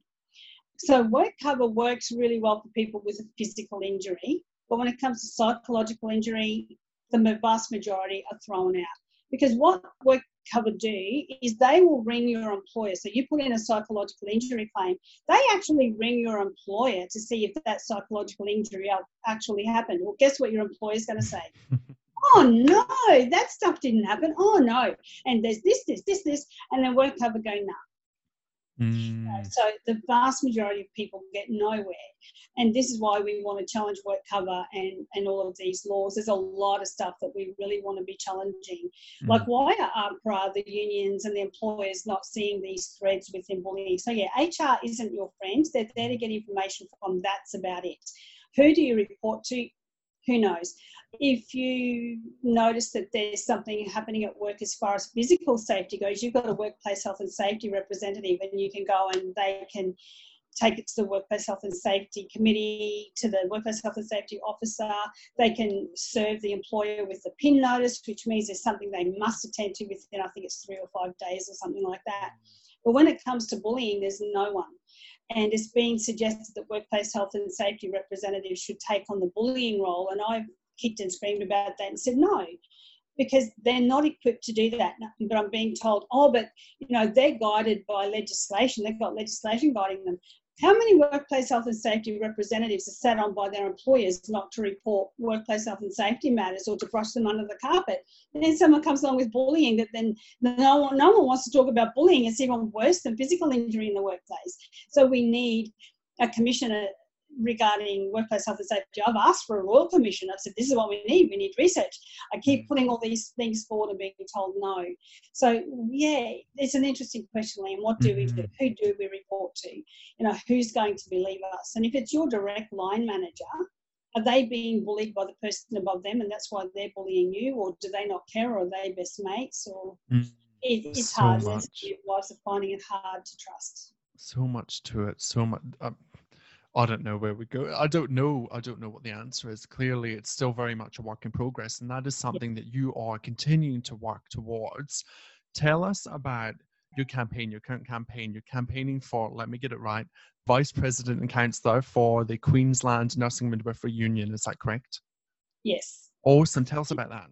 So work cover works really well for people with a physical injury, but when it comes to psychological injury, the vast majority are thrown out. Because what work cover do is they will ring your employer. So you put in a psychological injury claim, they actually ring your employer to see if that psychological injury actually happened. Well, guess what your employer is going to say? oh no, that stuff didn't happen. Oh no. And there's this, this, this, this, and then work cover going, no. Mm. Uh, so the vast majority of people get nowhere. And this is why we want to challenge work cover and, and all of these laws. There's a lot of stuff that we really want to be challenging. Mm. Like why are AHPRA, the unions and the employers not seeing these threads within bullying? So yeah, HR isn't your friend. They're there to get information from. That's about it. Who do you report to? Who knows? if you notice that there's something happening at work as far as physical safety goes, you've got a workplace health and safety representative, and you can go and they can take it to the workplace health and safety committee, to the workplace health and safety officer. They can serve the employer with a PIN notice, which means there's something they must attend to within, I think it's three or five days or something like that. But when it comes to bullying, there's no one. And it's being suggested that workplace health and safety representatives should take on the bullying role. And I've kicked and screamed about that and said no because they're not equipped to do that. But I'm being told, oh, but you know, they're guided by legislation. They've got legislation guiding them. How many workplace health and safety representatives are sat on by their employers not to report workplace health and safety matters or to brush them under the carpet? And then someone comes along with bullying that then no one, no one wants to talk about bullying. It's even worse than physical injury in the workplace. So we need a commissioner regarding workplace health and safety, I've asked for a royal commission. I've said, this is what we need. We need research. I keep mm. putting all these things forward and being told no. So, yeah, it's an interesting question, Liam. What do we do? Mm-hmm. Who do we report to? You know, who's going to believe us? And if it's your direct line manager, are they being bullied by the person above them and that's why they're bullying you? Or do they not care? Or are they best mates? Or mm. it, it's so hard. Much. Are finding it hard to trust. So much to it. So much. Um, I don't know where we go. I don't know. I don't know what the answer is. Clearly, it's still very much a work in progress, and that is something that you are continuing to work towards. Tell us about your campaign, your current campaign, you're campaigning for, let me get it right, Vice President and Councillor for the Queensland Nursing Midwifery Union. Is that correct? Yes. Awesome. Tell us about that.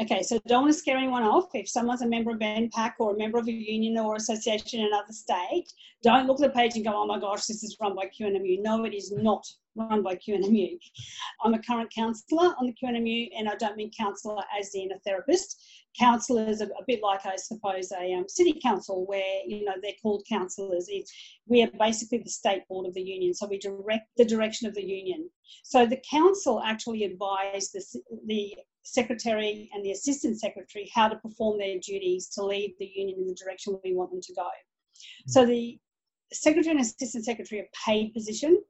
Okay, so don't want to scare anyone off. If someone's a member of NPAQ or a member of a union or association in another state, don't look at the page and go, oh my gosh, this is run by QNMU. No, it is not run by QNMU. I'm a current councillor on the QNMU, and I don't mean counsellor as in a therapist. Councillors are a bit like, I suppose, a um, city council where you know they're called councillors. We are basically the state board of the union, so we direct the direction of the union. So the council actually advise the, the secretary and the assistant secretary how to perform their duties to lead the union in the direction we want them to go. So the secretary and assistant secretary are paid position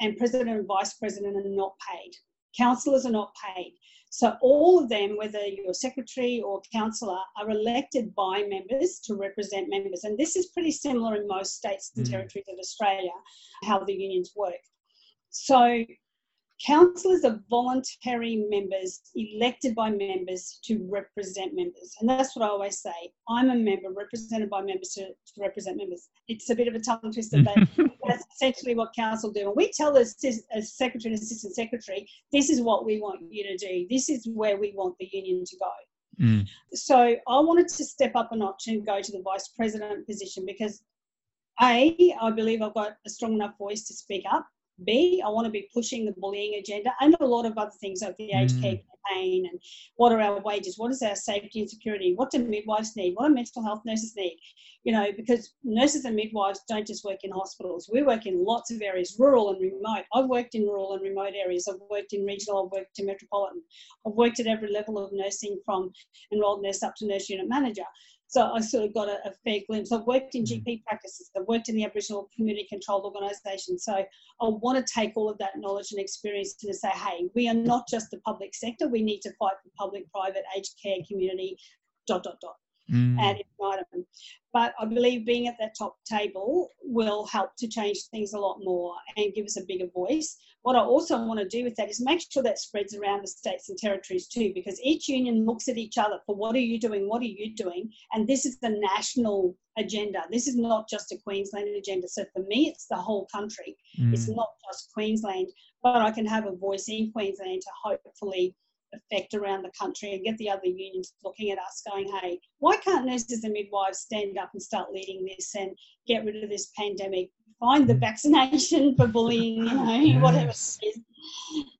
and president and vice president are not paid. Councillors are not paid. So all of them, whether you're secretary or councillor, are elected by members to represent members. And this is pretty similar in most states and mm. territories of Australia, how the unions work. So Councillors are voluntary members elected by members to represent members. And that's what I always say. I'm a member represented by members to, to represent members. It's a bit of a tongue twister, but that's essentially what council do. And we tell the as secretary and assistant secretary, this is what we want you to do. This is where we want the union to go. Mm. So I wanted to step up a notch and go to the vice president position because A, I believe I've got a strong enough voice to speak up. B, I want to be pushing the bullying agenda and a lot of other things like the aged care mm. campaign and what are our wages, what is our safety and security, what do midwives need, what do mental health nurses need, you know, because nurses and midwives don't just work in hospitals. We work in lots of areas, rural and remote. I've worked in rural and remote areas. I've worked in regional, I've worked in metropolitan. I've worked at every level of nursing from enrolled nurse up to nurse unit manager. So I sort of got a, a, fair glimpse. I've worked in mm. GP practices, I've worked in the Aboriginal community controlled organisation. So I want to take all of that knowledge and experience to say, hey, we are not just the public sector, we need to fight for public, private, aged care, community, dot, dot, dot mm. and ignite them. But I believe being at that top table will help to change things a lot more and give us a bigger voice. What I also want to do with that is make sure that spreads around the states and territories too, because each union looks at each other for what are you doing, what are you doing, and this is the national agenda. This is not just a Queensland agenda. So for me, it's the whole country. Mm. It's not just Queensland, but I can have a voice in Queensland to hopefully affect around the country and get the other unions looking at us going, hey, why can't nurses and midwives stand up and start leading this and get rid of this pandemic? Find the vaccination for bullying, you know, yes. whatever.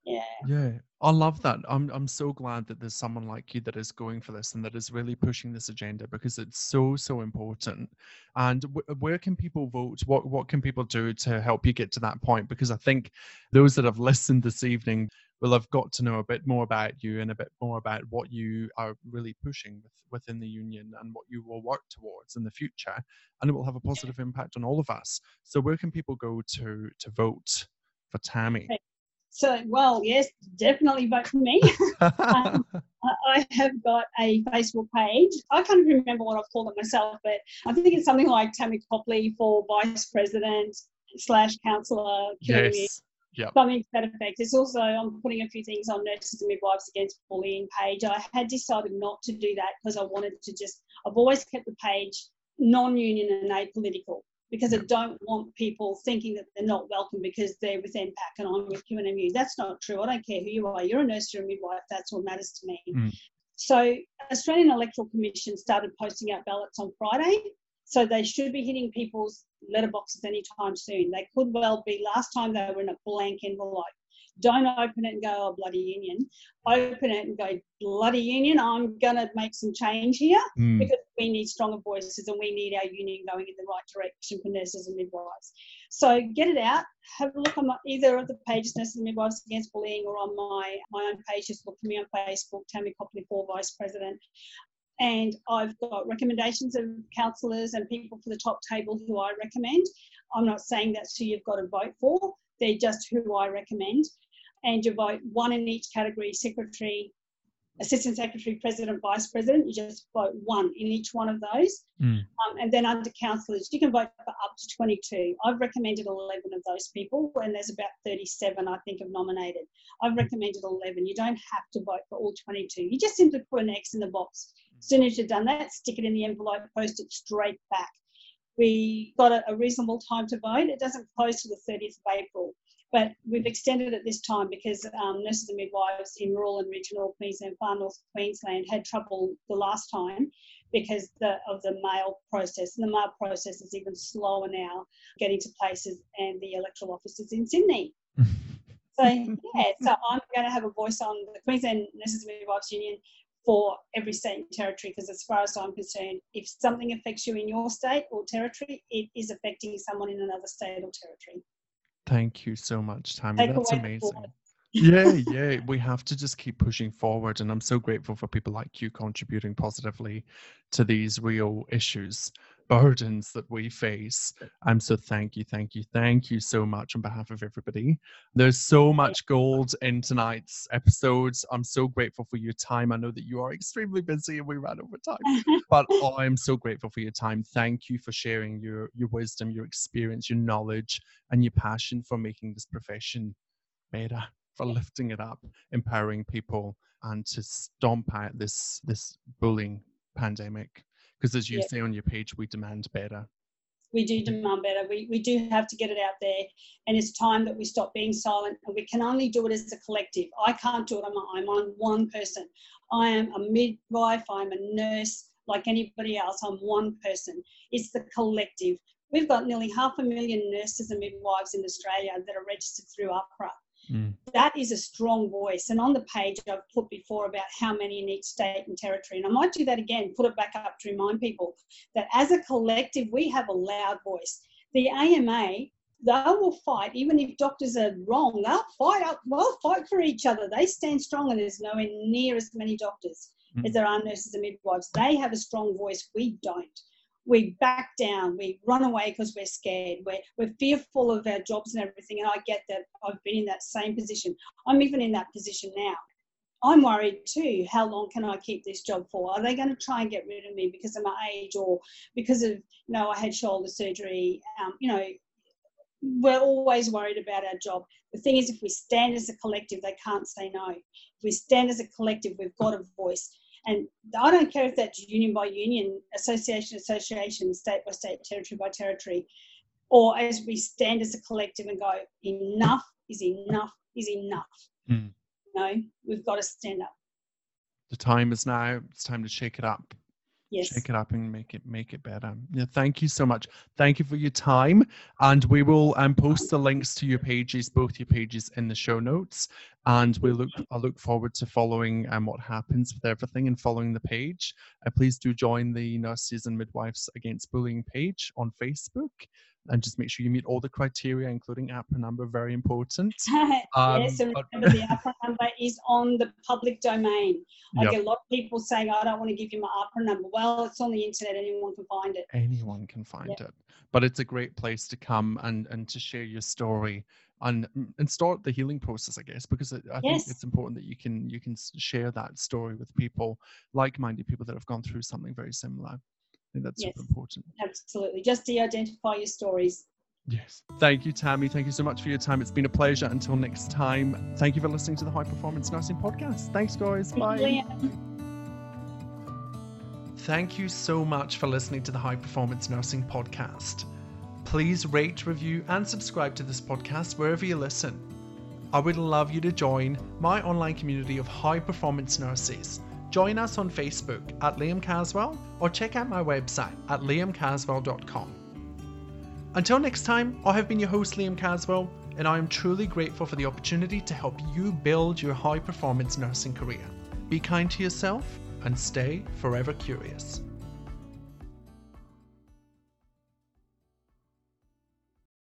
Yeah. Yeah. I love that. I'm I'm so glad that there's someone like you that is going for this and that is really pushing this agenda because it's so so important. And w- where can people vote? What what can people do to help you get to that point? Because I think those that have listened this evening will have got to know a bit more about you and a bit more about what you are really pushing with, within the union and what you will work towards in the future. And it will have a positive impact on all of us. So where can people go to to vote for Tammy? So, well, yes, definitely vote for me. um, I have got a Facebook page. I can't remember what I've called it myself, but I think it's something like Tammy Copley for Vice President slash Councillor. Yes. Yep. Something to that effect. It's also, I'm putting a few things on Nurses and Midwives Against Bullying page. I had decided not to do that because I wanted to just, I've always kept the page non union and apolitical because I don't want people thinking that they're not welcome because they're with NPAQ and I'm with QNMU. That's not true. I don't care who you are. You're a nurse, you're a midwife. That's what matters to me. Mm. So Australian Electoral Commission started posting out ballots on Friday. So they should be hitting people's letterboxes anytime soon. They could well be. Last time they were in a blank envelope. Don't open it and go, oh, bloody union. Open it and go, bloody union, I'm going to make some change here mm. because we need stronger voices and we need our union going in the right direction for nurses and midwives. So get it out. Have a look on my, either of the pages, Nurses and Midwives Against Bullying, or on my, my own page. Just look for me on Facebook, Tammy Copley for Vice President. And I've got recommendations of councillors and people for the top table who I recommend. I'm not saying that's who you've got to vote for, they're just who I recommend and you vote one in each category secretary, assistant secretary, president, vice president. You just vote one in each one of those. Mm. Um, and then under councillors, you can vote for up to 22. I've recommended 11 of those people, and there's about 37, I think, have nominated. I've recommended 11. You don't have to vote for all 22. You just simply put an X in the box As soon as you've done that, stick it in the envelope, post it straight back. We got a, a reasonable time to vote. It doesn't close till the 30th of April, but we've extended it this time because um, nurses and midwives in rural and regional Queensland, far north Queensland, had trouble the last time because the, of the mail process. And the mail process is even slower now getting to places and the electoral offices in Sydney. so, yeah, so I'm going to have a voice on the Queensland Nurses and Midwives Union for every state and territory because as far as I'm concerned, if something affects you in your state or territory, it is affecting someone in another state or territory. Thank you so much, Tammy. Take That's amazing. yeah, yeah. We have to just keep pushing forward. And I'm so grateful for people like you contributing positively to these real issues burdens that we face. I'm so thank you, thank you, thank you so much on behalf of everybody. There's so much gold in tonight's episodes. I'm so grateful for your time. I know that you are extremely busy and we ran over time, but I'm so grateful for your time. Thank you for sharing your your wisdom, your experience, your knowledge, and your passion for making this profession better, for lifting it up, empowering people, and to stomp out this this bullying pandemic because as you say on your page, we demand better. We do demand better. We, we do have to get it out there. And it's time that we stop being silent. And we can only do it as a collective. I can't do it. I'm, I'm on one person. I am a midwife. I'm a nurse like anybody else. I'm one person. It's the collective. We've got nearly half a million nurses and midwives in Australia that are registered through AHPRA. Mm. That is a strong voice. And on the page, I've put before about how many in each state and territory. And I might do that again, put it back up to remind people that as a collective, we have a loud voice. The AMA, they will fight, even if doctors are wrong, they'll fight up, they'll fight for each other. They stand strong, and there's nowhere near as many doctors mm. as there are nurses and midwives. They have a strong voice, we don't we back down, we run away because we're scared, we're, we're fearful of our jobs and everything. And I get that I've been in that same position. I'm even in that position now. I'm worried too. How long can I keep this job for? Are they going to try and get rid of me because of my age or because of, you know, I had shoulder surgery? Um, you know, we're always worried about our job. The thing is, if we stand as a collective, they can't say no. If we stand as a collective, we've got a voice. And I don't care if that's union by union, association association, state by state, territory by territory, or as we stand as a collective and go, enough is enough is enough. Mm. Know, we've got to stand up. The time is now. It's time to shake it up yes. shake it up and make it make it better. Yeah, thank you so much. Thank you for your time, and we will um, post the links to your pages, both your pages, in the show notes. And we look, I look forward to following um, what happens with everything and following the page. Uh, please do join the Nurses and Midwives Against Bullying page on Facebook and just make sure you meet all the criteria, including AHPRA number, very important. Um, yes, and remember the AHPRA number is on the public domain. I yep. get a lot of people saying, oh, I don't want to give you my AHPRA number. Well, it's on the internet, anyone can find it. Anyone can find yep. it. But it's a great place to come and, and to share your story and mm, and start the healing process, I guess, because I yes. think it's important that you can you can share that story with people, like-minded people that have gone through something very similar i think that's yes, super important. Absolutely. Just de-identify your stories. Yes. Thank you, Tammy. Thank you so much for your time. It's been a pleasure. Until next time, thank you for listening to the High Performance Nursing Podcast. Thanks, guys. Bye. Thank you so much for listening to the High Performance Nursing Podcast. Please rate, review, and subscribe to this podcast wherever you listen. I would love you to join my online community of high performance nurses Join us on Facebook at Liam Caswell or check out my website at liamcaswell.com. Until next time, I have been your host, Liam Caswell, and I am truly grateful for the opportunity to help you build your high performance nursing career. Be kind to yourself and stay forever curious.